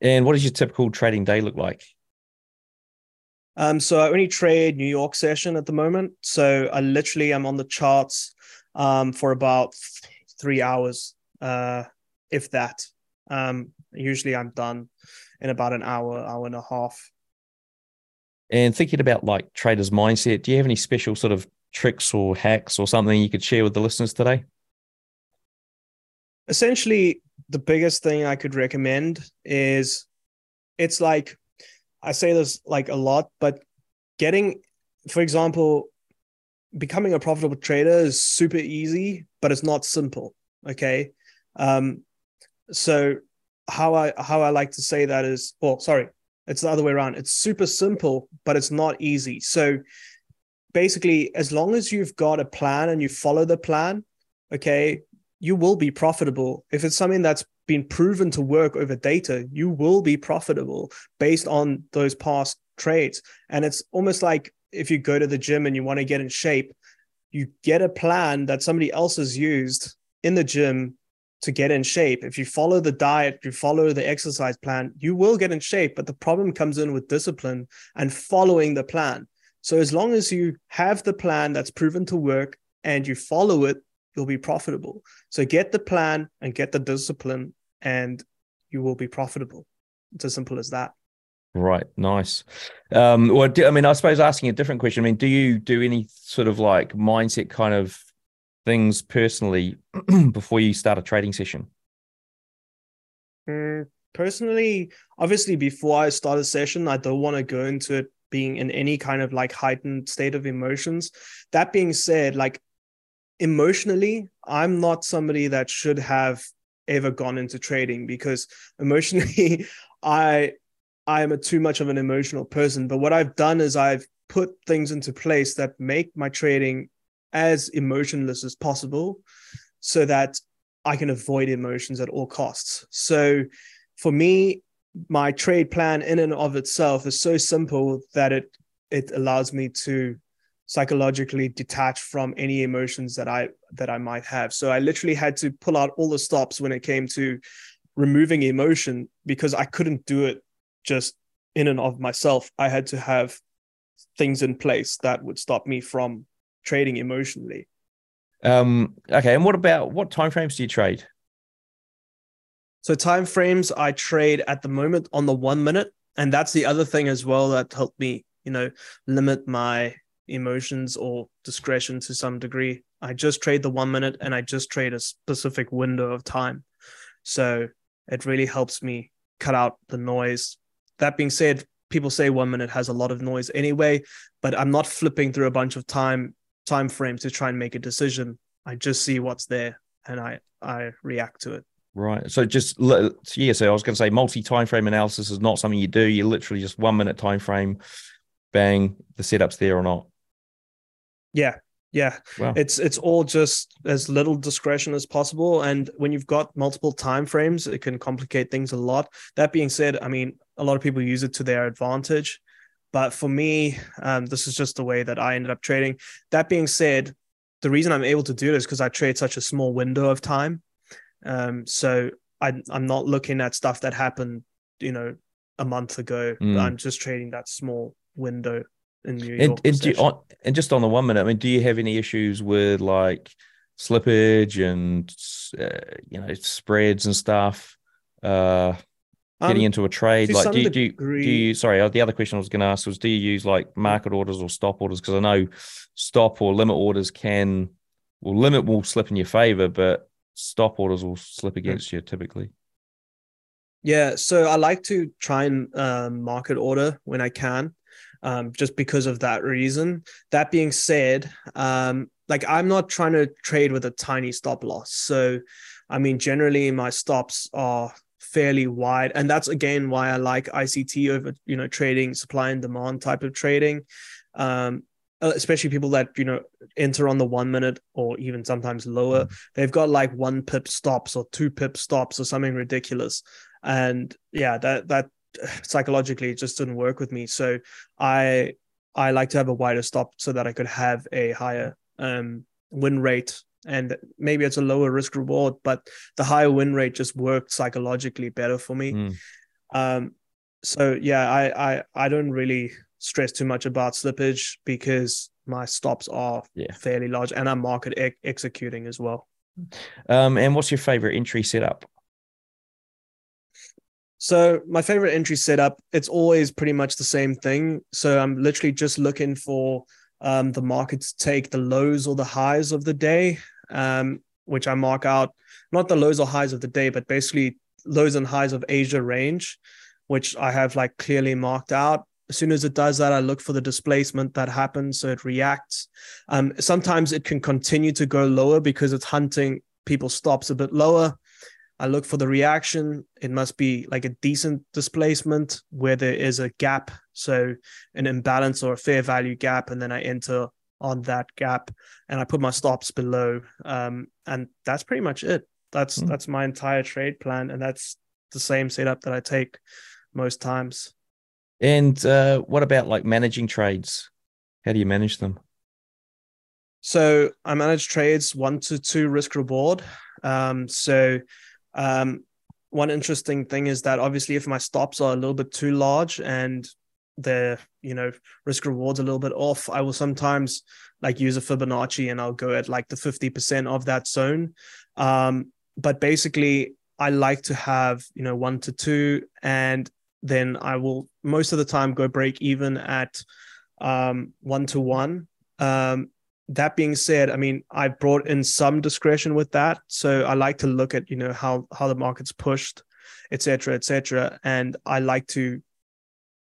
And what does your typical trading day look like? Um, so I only trade New York session at the moment. So I literally am on the charts um, for about three hours, uh, if that. Um, usually I'm done in about an hour, hour and a half. And thinking about like traders' mindset, do you have any special sort of tricks or hacks or something you could share with the listeners today? Essentially, the biggest thing I could recommend is it's like I say this like a lot, but getting, for example, becoming a profitable trader is super easy, but it's not simple. Okay. Um, so how I how I like to say that is, well, sorry, it's the other way around. It's super simple, but it's not easy. So basically, as long as you've got a plan and you follow the plan, okay, you will be profitable. If it's something that's been proven to work over data, you will be profitable based on those past trades. And it's almost like if you go to the gym and you want to get in shape, you get a plan that somebody else has used in the gym to get in shape. If you follow the diet, you follow the exercise plan, you will get in shape. But the problem comes in with discipline and following the plan. So as long as you have the plan that's proven to work and you follow it, you'll be profitable. So get the plan and get the discipline, and you will be profitable. It's as simple as that. Right. Nice. Um, well, do, I mean, I suppose asking a different question. I mean, do you do any sort of like mindset kind of things personally <clears throat> before you start a trading session? Mm, personally, obviously, before I start a session, I don't want to go into it being in any kind of like heightened state of emotions. That being said, like emotionally, I'm not somebody that should have ever gone into trading because emotionally, <laughs> I I am a too much of an emotional person. But what I've done is I've put things into place that make my trading as emotionless as possible so that I can avoid emotions at all costs. So for me, my trade plan in and of itself is so simple that it it allows me to psychologically detach from any emotions that I that I might have. So I literally had to pull out all the stops when it came to removing emotion because I couldn't do it just in and of myself. I had to have things in place that would stop me from trading emotionally. Um okay, and what about what timeframes do you trade? So time frames I trade at the moment on the one minute, and that's the other thing as well that helped me, you know, limit my emotions or discretion to some degree. I just trade the one minute, and I just trade a specific window of time. So it really helps me cut out the noise. That being said, people say one minute has a lot of noise anyway, but I'm not flipping through a bunch of time time frames to try and make a decision. I just see what's there and I I react to it. Right. So just yeah. So I was going to say multi time frame analysis is not something you do. You literally just one minute time frame, bang, the setup's there or not. Yeah, yeah. Wow. It's it's all just as little discretion as possible. And when you've got multiple time frames, it can complicate things a lot. That being said, I mean, a lot of people use it to their advantage. But for me, um, this is just the way that I ended up trading. That being said, the reason I'm able to do this because I trade such a small window of time. Um, so I, I'm not looking at stuff that happened, you know, a month ago. Mm. I'm just trading that small window in New York. And, and, you, and, just on the one minute, I mean, do you have any issues with like slippage and uh, you know spreads and stuff? Uh, getting um, into a trade, like do you, do you, do you? Sorry, uh, the other question I was going to ask was, do you use like market orders or stop orders? Because I know stop or limit orders can, well, limit will slip in your favor, but stop orders will slip against you typically. Yeah, so I like to try and um, market order when I can, um, just because of that reason. That being said, um, like I'm not trying to trade with a tiny stop loss. So, I mean, generally my stops are fairly wide, and that's again why I like ICT over you know trading supply and demand type of trading. Um, uh, especially people that you know enter on the one minute or even sometimes lower mm. they've got like one pip stops or two pip stops or something ridiculous and yeah that that psychologically it just didn't work with me so i i like to have a wider stop so that i could have a higher um win rate and maybe it's a lower risk reward but the higher win rate just worked psychologically better for me mm. Um, so yeah, I, I I don't really stress too much about slippage because my stops are Yeah. fairly large and I'm market ex- executing as well. Um, and what's your favorite entry setup? So my favorite entry setup, it's always pretty much the same thing. So I'm literally just looking for um, the market to take the lows or the highs of the day, um, which I mark out, not the lows or highs of the day, but basically lows and highs of Asia range, which I have like clearly marked out. As soon as it does that, I look for the displacement that happens. So it reacts. Um, sometimes it can continue to go lower because it's hunting people stops a bit lower. I look for the reaction. It must be like a decent displacement where there is a gap, so an imbalance or a fair value gap, and then I enter on that gap and I put my stops below. Um, and that's pretty much it. That's Mm. that's my entire trade plan, and that's the same setup that I take most times. And uh, what about like managing trades? How do you manage them? So I manage trades one to two risk reward. Um, so um, one interesting thing is that obviously if my stops are a little bit too large and the you know risk rewards a little bit off, I will sometimes like use a Fibonacci and I'll go at like the 50% of that zone. Um, but basically I like to have, you know, one to two, and then I will most of the time go break even at um, one to one. Um, that being said, I mean, I brought in some discretion with that. So I like to look at, you know, how how the market's pushed, et cetera, et cetera. And I like to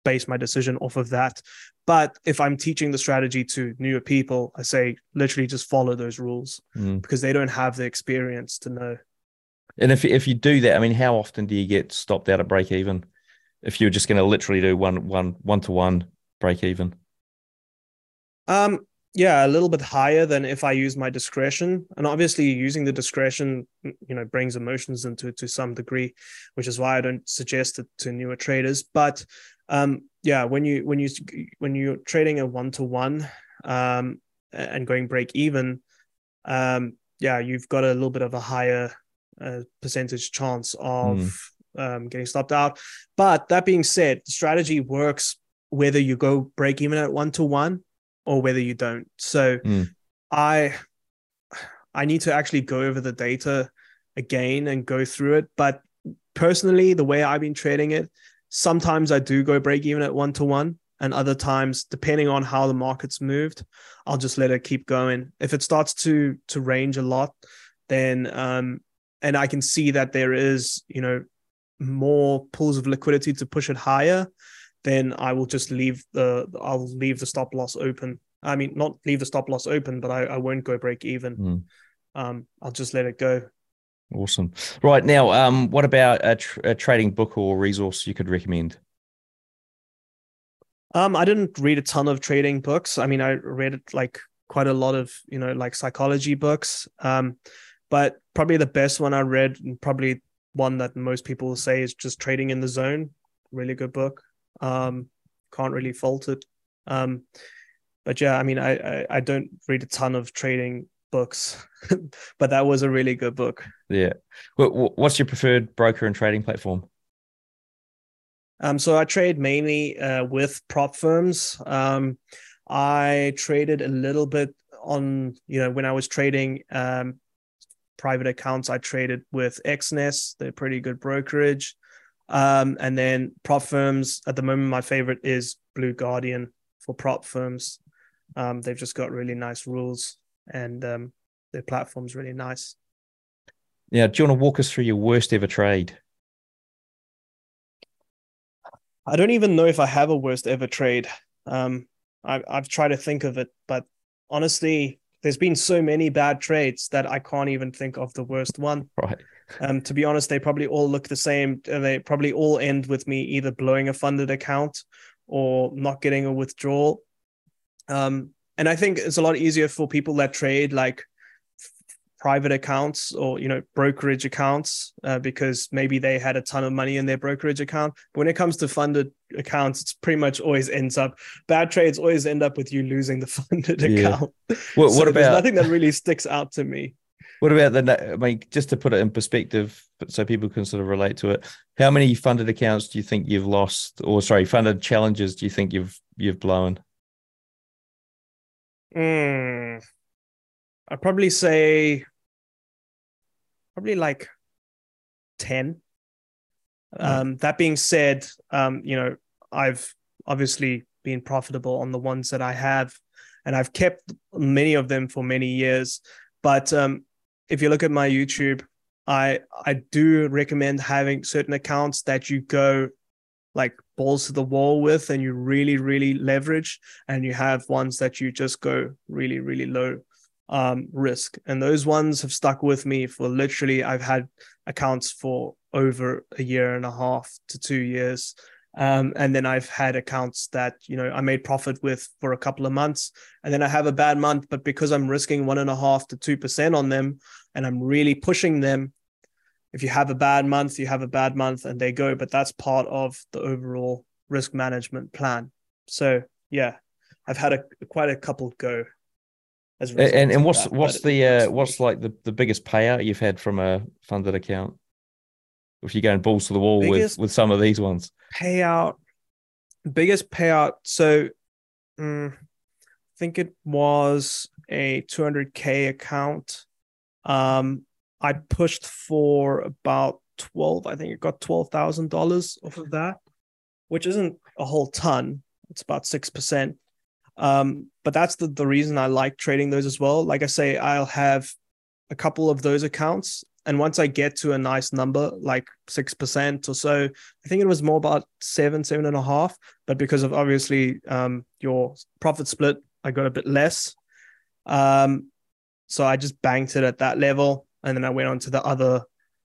base my decision off of that. But if I'm teaching the strategy to newer people, I say literally just follow those rules Mm. because they don't have the experience to know. And if if you do that, I mean, how often do you get stopped out at break even? If you're just going to literally do one one one to one break even. Um, yeah, a little bit higher than if I use my discretion. And obviously using the discretion, you know, brings emotions into to some degree, which is why I don't suggest it to newer traders. But um, yeah, when you when you when you're trading a one to one um and going break even, um, yeah, you've got a little bit of a higher uh, percentage chance of um, getting stopped out. But that being said, the strategy works whether you go break even at one to one or whether you don't. So Mm. I I need to actually go over the data again and go through it. But personally, the way I've been trading it, sometimes I do go break even at one to one. And other times, depending on how the market's moved, I'll just let it keep going. If it starts to to range a lot, then um and I can see that there is, you know, more pools of liquidity to push it higher, then I will just leave the I'll leave the stop loss open. I mean, not leave the stop loss open, but I, I won't go break even. Mm. Um, I'll just let it go. Awesome. Right now, um, what about a, tr- a trading book or resource you could recommend? Um, I didn't read a ton of trading books. I mean, I read like quite a lot of you know like psychology books. Um, but probably the best one I read, and probably one that most people will say is just Trading in the Zone. Really good book. Um, can't really fault it. Um, but yeah, I mean, I, I I don't read a ton of trading books, <laughs> but that was a really good book. Yeah. What, what- what's your preferred broker and trading platform? Um, so I trade mainly uh, with prop firms. Um, I traded a little bit on, you know, when I was trading um, private accounts, I traded with Exness. They're pretty good brokerage. Um, and then prop firms, at the moment, my favorite is Blue Guardian for prop firms. Um, they've just got really nice rules and um, their platform's really nice. Yeah, do you want to walk us through your worst ever trade? I don't even know if I have a worst ever trade. Um, I, I've tried to think of it, but honestly, there's been so many bad trades that I can't even think of the worst one. Right. Um, to be honest, they probably all look the same. Uh, They probably all end with me either blowing a funded account or not getting a withdrawal. Um, and I think it's a lot easier for people that trade like private accounts or you know brokerage accounts uh, because maybe they had a ton of money in their brokerage account but when it comes to funded accounts it's pretty much always ends up bad trades always end up with you losing the <laughs> funded Yeah. account What, <laughs> So what there's about nothing that really sticks out to me What about the? I mean, just to put it in perspective, so people can sort of relate to it. How many funded accounts do you think you've lost, or sorry, funded challenges do you think you've you've blown? Mm, I'd probably say probably like ten. Um, that being said, um, you know, I've obviously been profitable on the ones that I have, and I've kept many of them for many years. But um, if you look at my YouTube, I I do recommend having certain accounts that you go like balls to the wall with and you really really leverage and you have ones that you just go really really low um, risk. And those ones have stuck with me for literally i've had accounts for over a year and a half to two years um, and then I've had accounts that you know I made profit with for a couple of months, and then I have a bad month. But because I'm risking one and a half to two percent on them, and I'm really pushing them, if you have a bad month, you have a bad month, and they go. But that's part of the overall risk management plan. So yeah, I've had a quite a couple go. As and and what's that, what's the uh, what's like the, the biggest payout you've had from a funded account? If you're going balls to the wall biggest with with some of these ones? Payout, biggest payout. So, mm, I think it was a 200k account. Um, I pushed for about 12. I think it got twelve thousand dollars off of that, which isn't a whole ton. It's about six percent. Um, but that's the, the reason I like trading those as well. Like I say, I'll have a couple of those accounts and once I get to a nice number, like 6% or so, I think it was more about seven, seven and a half. But because of obviously um, your profit split, I got a bit less. Um, so I just banked it at that level. And then I went on to the other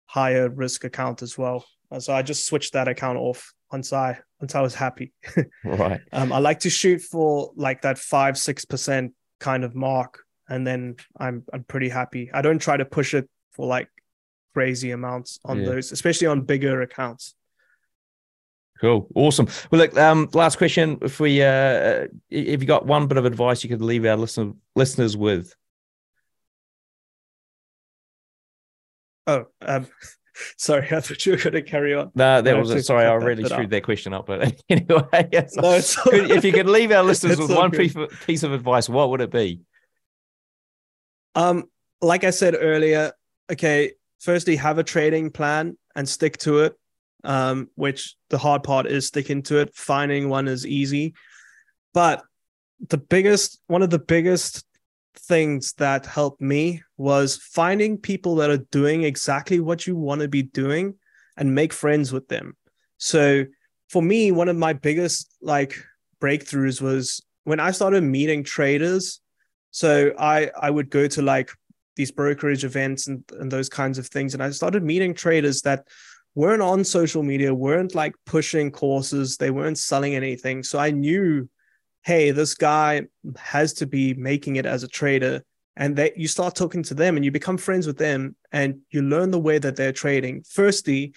higher risk account as well. And so I just switched that account off once I once I was happy. <laughs> right. Um, I like to shoot for like that five, six percent kind of mark. And then I'm I'm pretty happy. I don't try to push it for like crazy amounts on yeah. those, especially on bigger accounts. Cool, awesome. Well, look, um, last question: If we, uh, if you got one bit of advice you could leave our listener, listeners with. Oh, um, <laughs> sorry, I thought you were going to carry on. No, that was sorry. I really screwed that, that, question up, but <laughs> anyway, <laughs> yes. no, if you could leave our listeners with one piece of, piece of advice, what would it be? Um, like I said earlier, okay, firstly have a trading plan and stick to it um, which the hard part is sticking to it. Finding one is easy. But the biggest one of the biggest things that helped me was finding people that are doing exactly what you want to be doing and make friends with them. So for me one of my biggest like breakthroughs was when i started meeting traders. So i i would go to like these brokerage events and, and those kinds of things. And I started meeting traders that weren't on social media, weren't like pushing courses, they weren't selling anything. So I knew, hey, this guy has to be making it as a trader. And that you start talking to them and you become friends with them and you learn the way that they're trading. Firstly,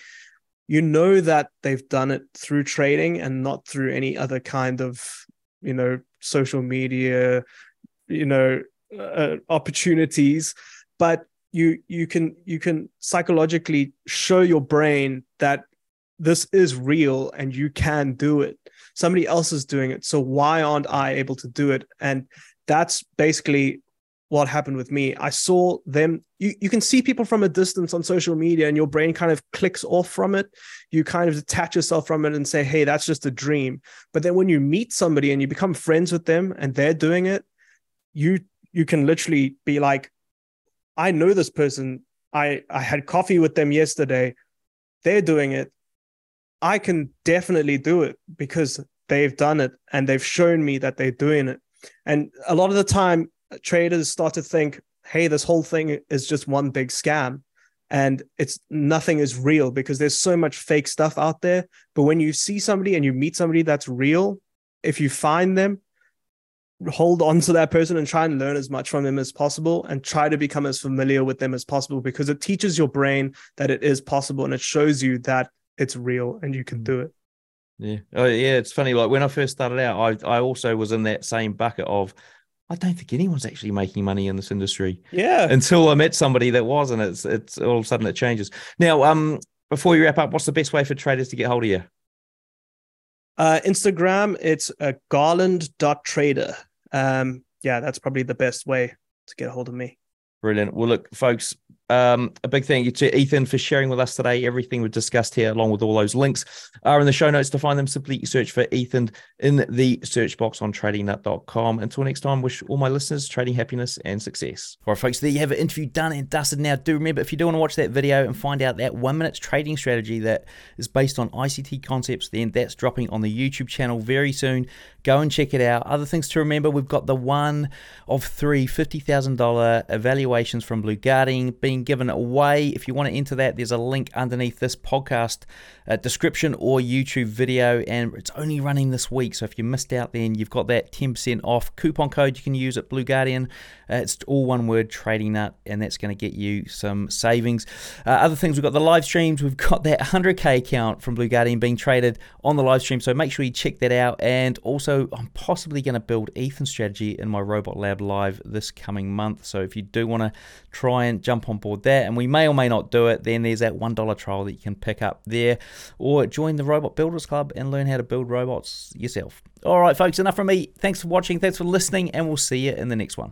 you know that they've done it through trading and not through any other kind of, you know, social media, you know, uh, opportunities but you you can you can psychologically show your brain that this is real and you can do it. Somebody else is doing it. So why aren't i able to do it? And that's basically what happened with me. I saw them. You, you can see people from a distance on social media and your brain kind of clicks off from it. You kind of detach yourself from it and say hey that's just a dream. But then when you meet somebody and you become friends with them and they're doing it you you can literally be like, I know this person. I, I had coffee with them yesterday. They're doing it. I can definitely do it because they've done it and they've shown me that they're doing it. And a lot of the time, traders start to think, hey, this whole thing is just one big scam and it's nothing is real because there's so much fake stuff out there. But when you see somebody and you meet somebody that's real, if you find them, hold on to that person and try and learn as much from them as possible and try to become as familiar with them as possible because it teaches your brain that it is possible and it shows you that it's real and you can do it. Yeah. Oh, yeah. It's funny. Like when I first started out, I, I also was in that same bucket of I don't think anyone's actually making money in this industry. Yeah. Until I met somebody that was, and it's it's all of a sudden it changes. Now, um, before we wrap up, what's the best way for traders to get hold of you? Uh, Instagram, it's a garland.trader. Um, yeah, that's probably the best way to get a hold of me. Brilliant. Well, look, folks, um, a big thank you to Ethan for sharing with us today. Everything we've discussed here, along with all those links, are in the show notes. To find them, simply search for Ethan in the search box on tradingnut.com. Until next time, wish all my listeners trading happiness and success. All right, folks, there you have an interview done and dusted. Now, do remember if you do want to watch that video and find out that one minute trading strategy that is based on ICT concepts, then that's dropping on the YouTube channel very soon. Go and check it out. Other things to remember we've got the one of three $50,000 evaluations from Blue Guardian being being given away. If you want to enter that, there's a link underneath this podcast uh, description or YouTube video, and it's only running this week. So if you missed out, then you've got that 10% off coupon code you can use at Blue Guardian. Uh, it's all one word, Trading Nut, and that's going to get you some savings. Uh, other things, we've got the live streams. We've got that 100k account from Blue Guardian being traded on the live stream. So make sure you check that out. And also, I'm possibly going to build Ethan strategy in my Robot Lab live this coming month. So if you do want to try and jump on board that, and we may or may not do it, then there's that $1 trial that you can pick up there, or join the Robot Builders Club and learn how to build robots yourself. All right, folks, enough from me. Thanks for watching, thanks for listening, and we'll see you in the next one.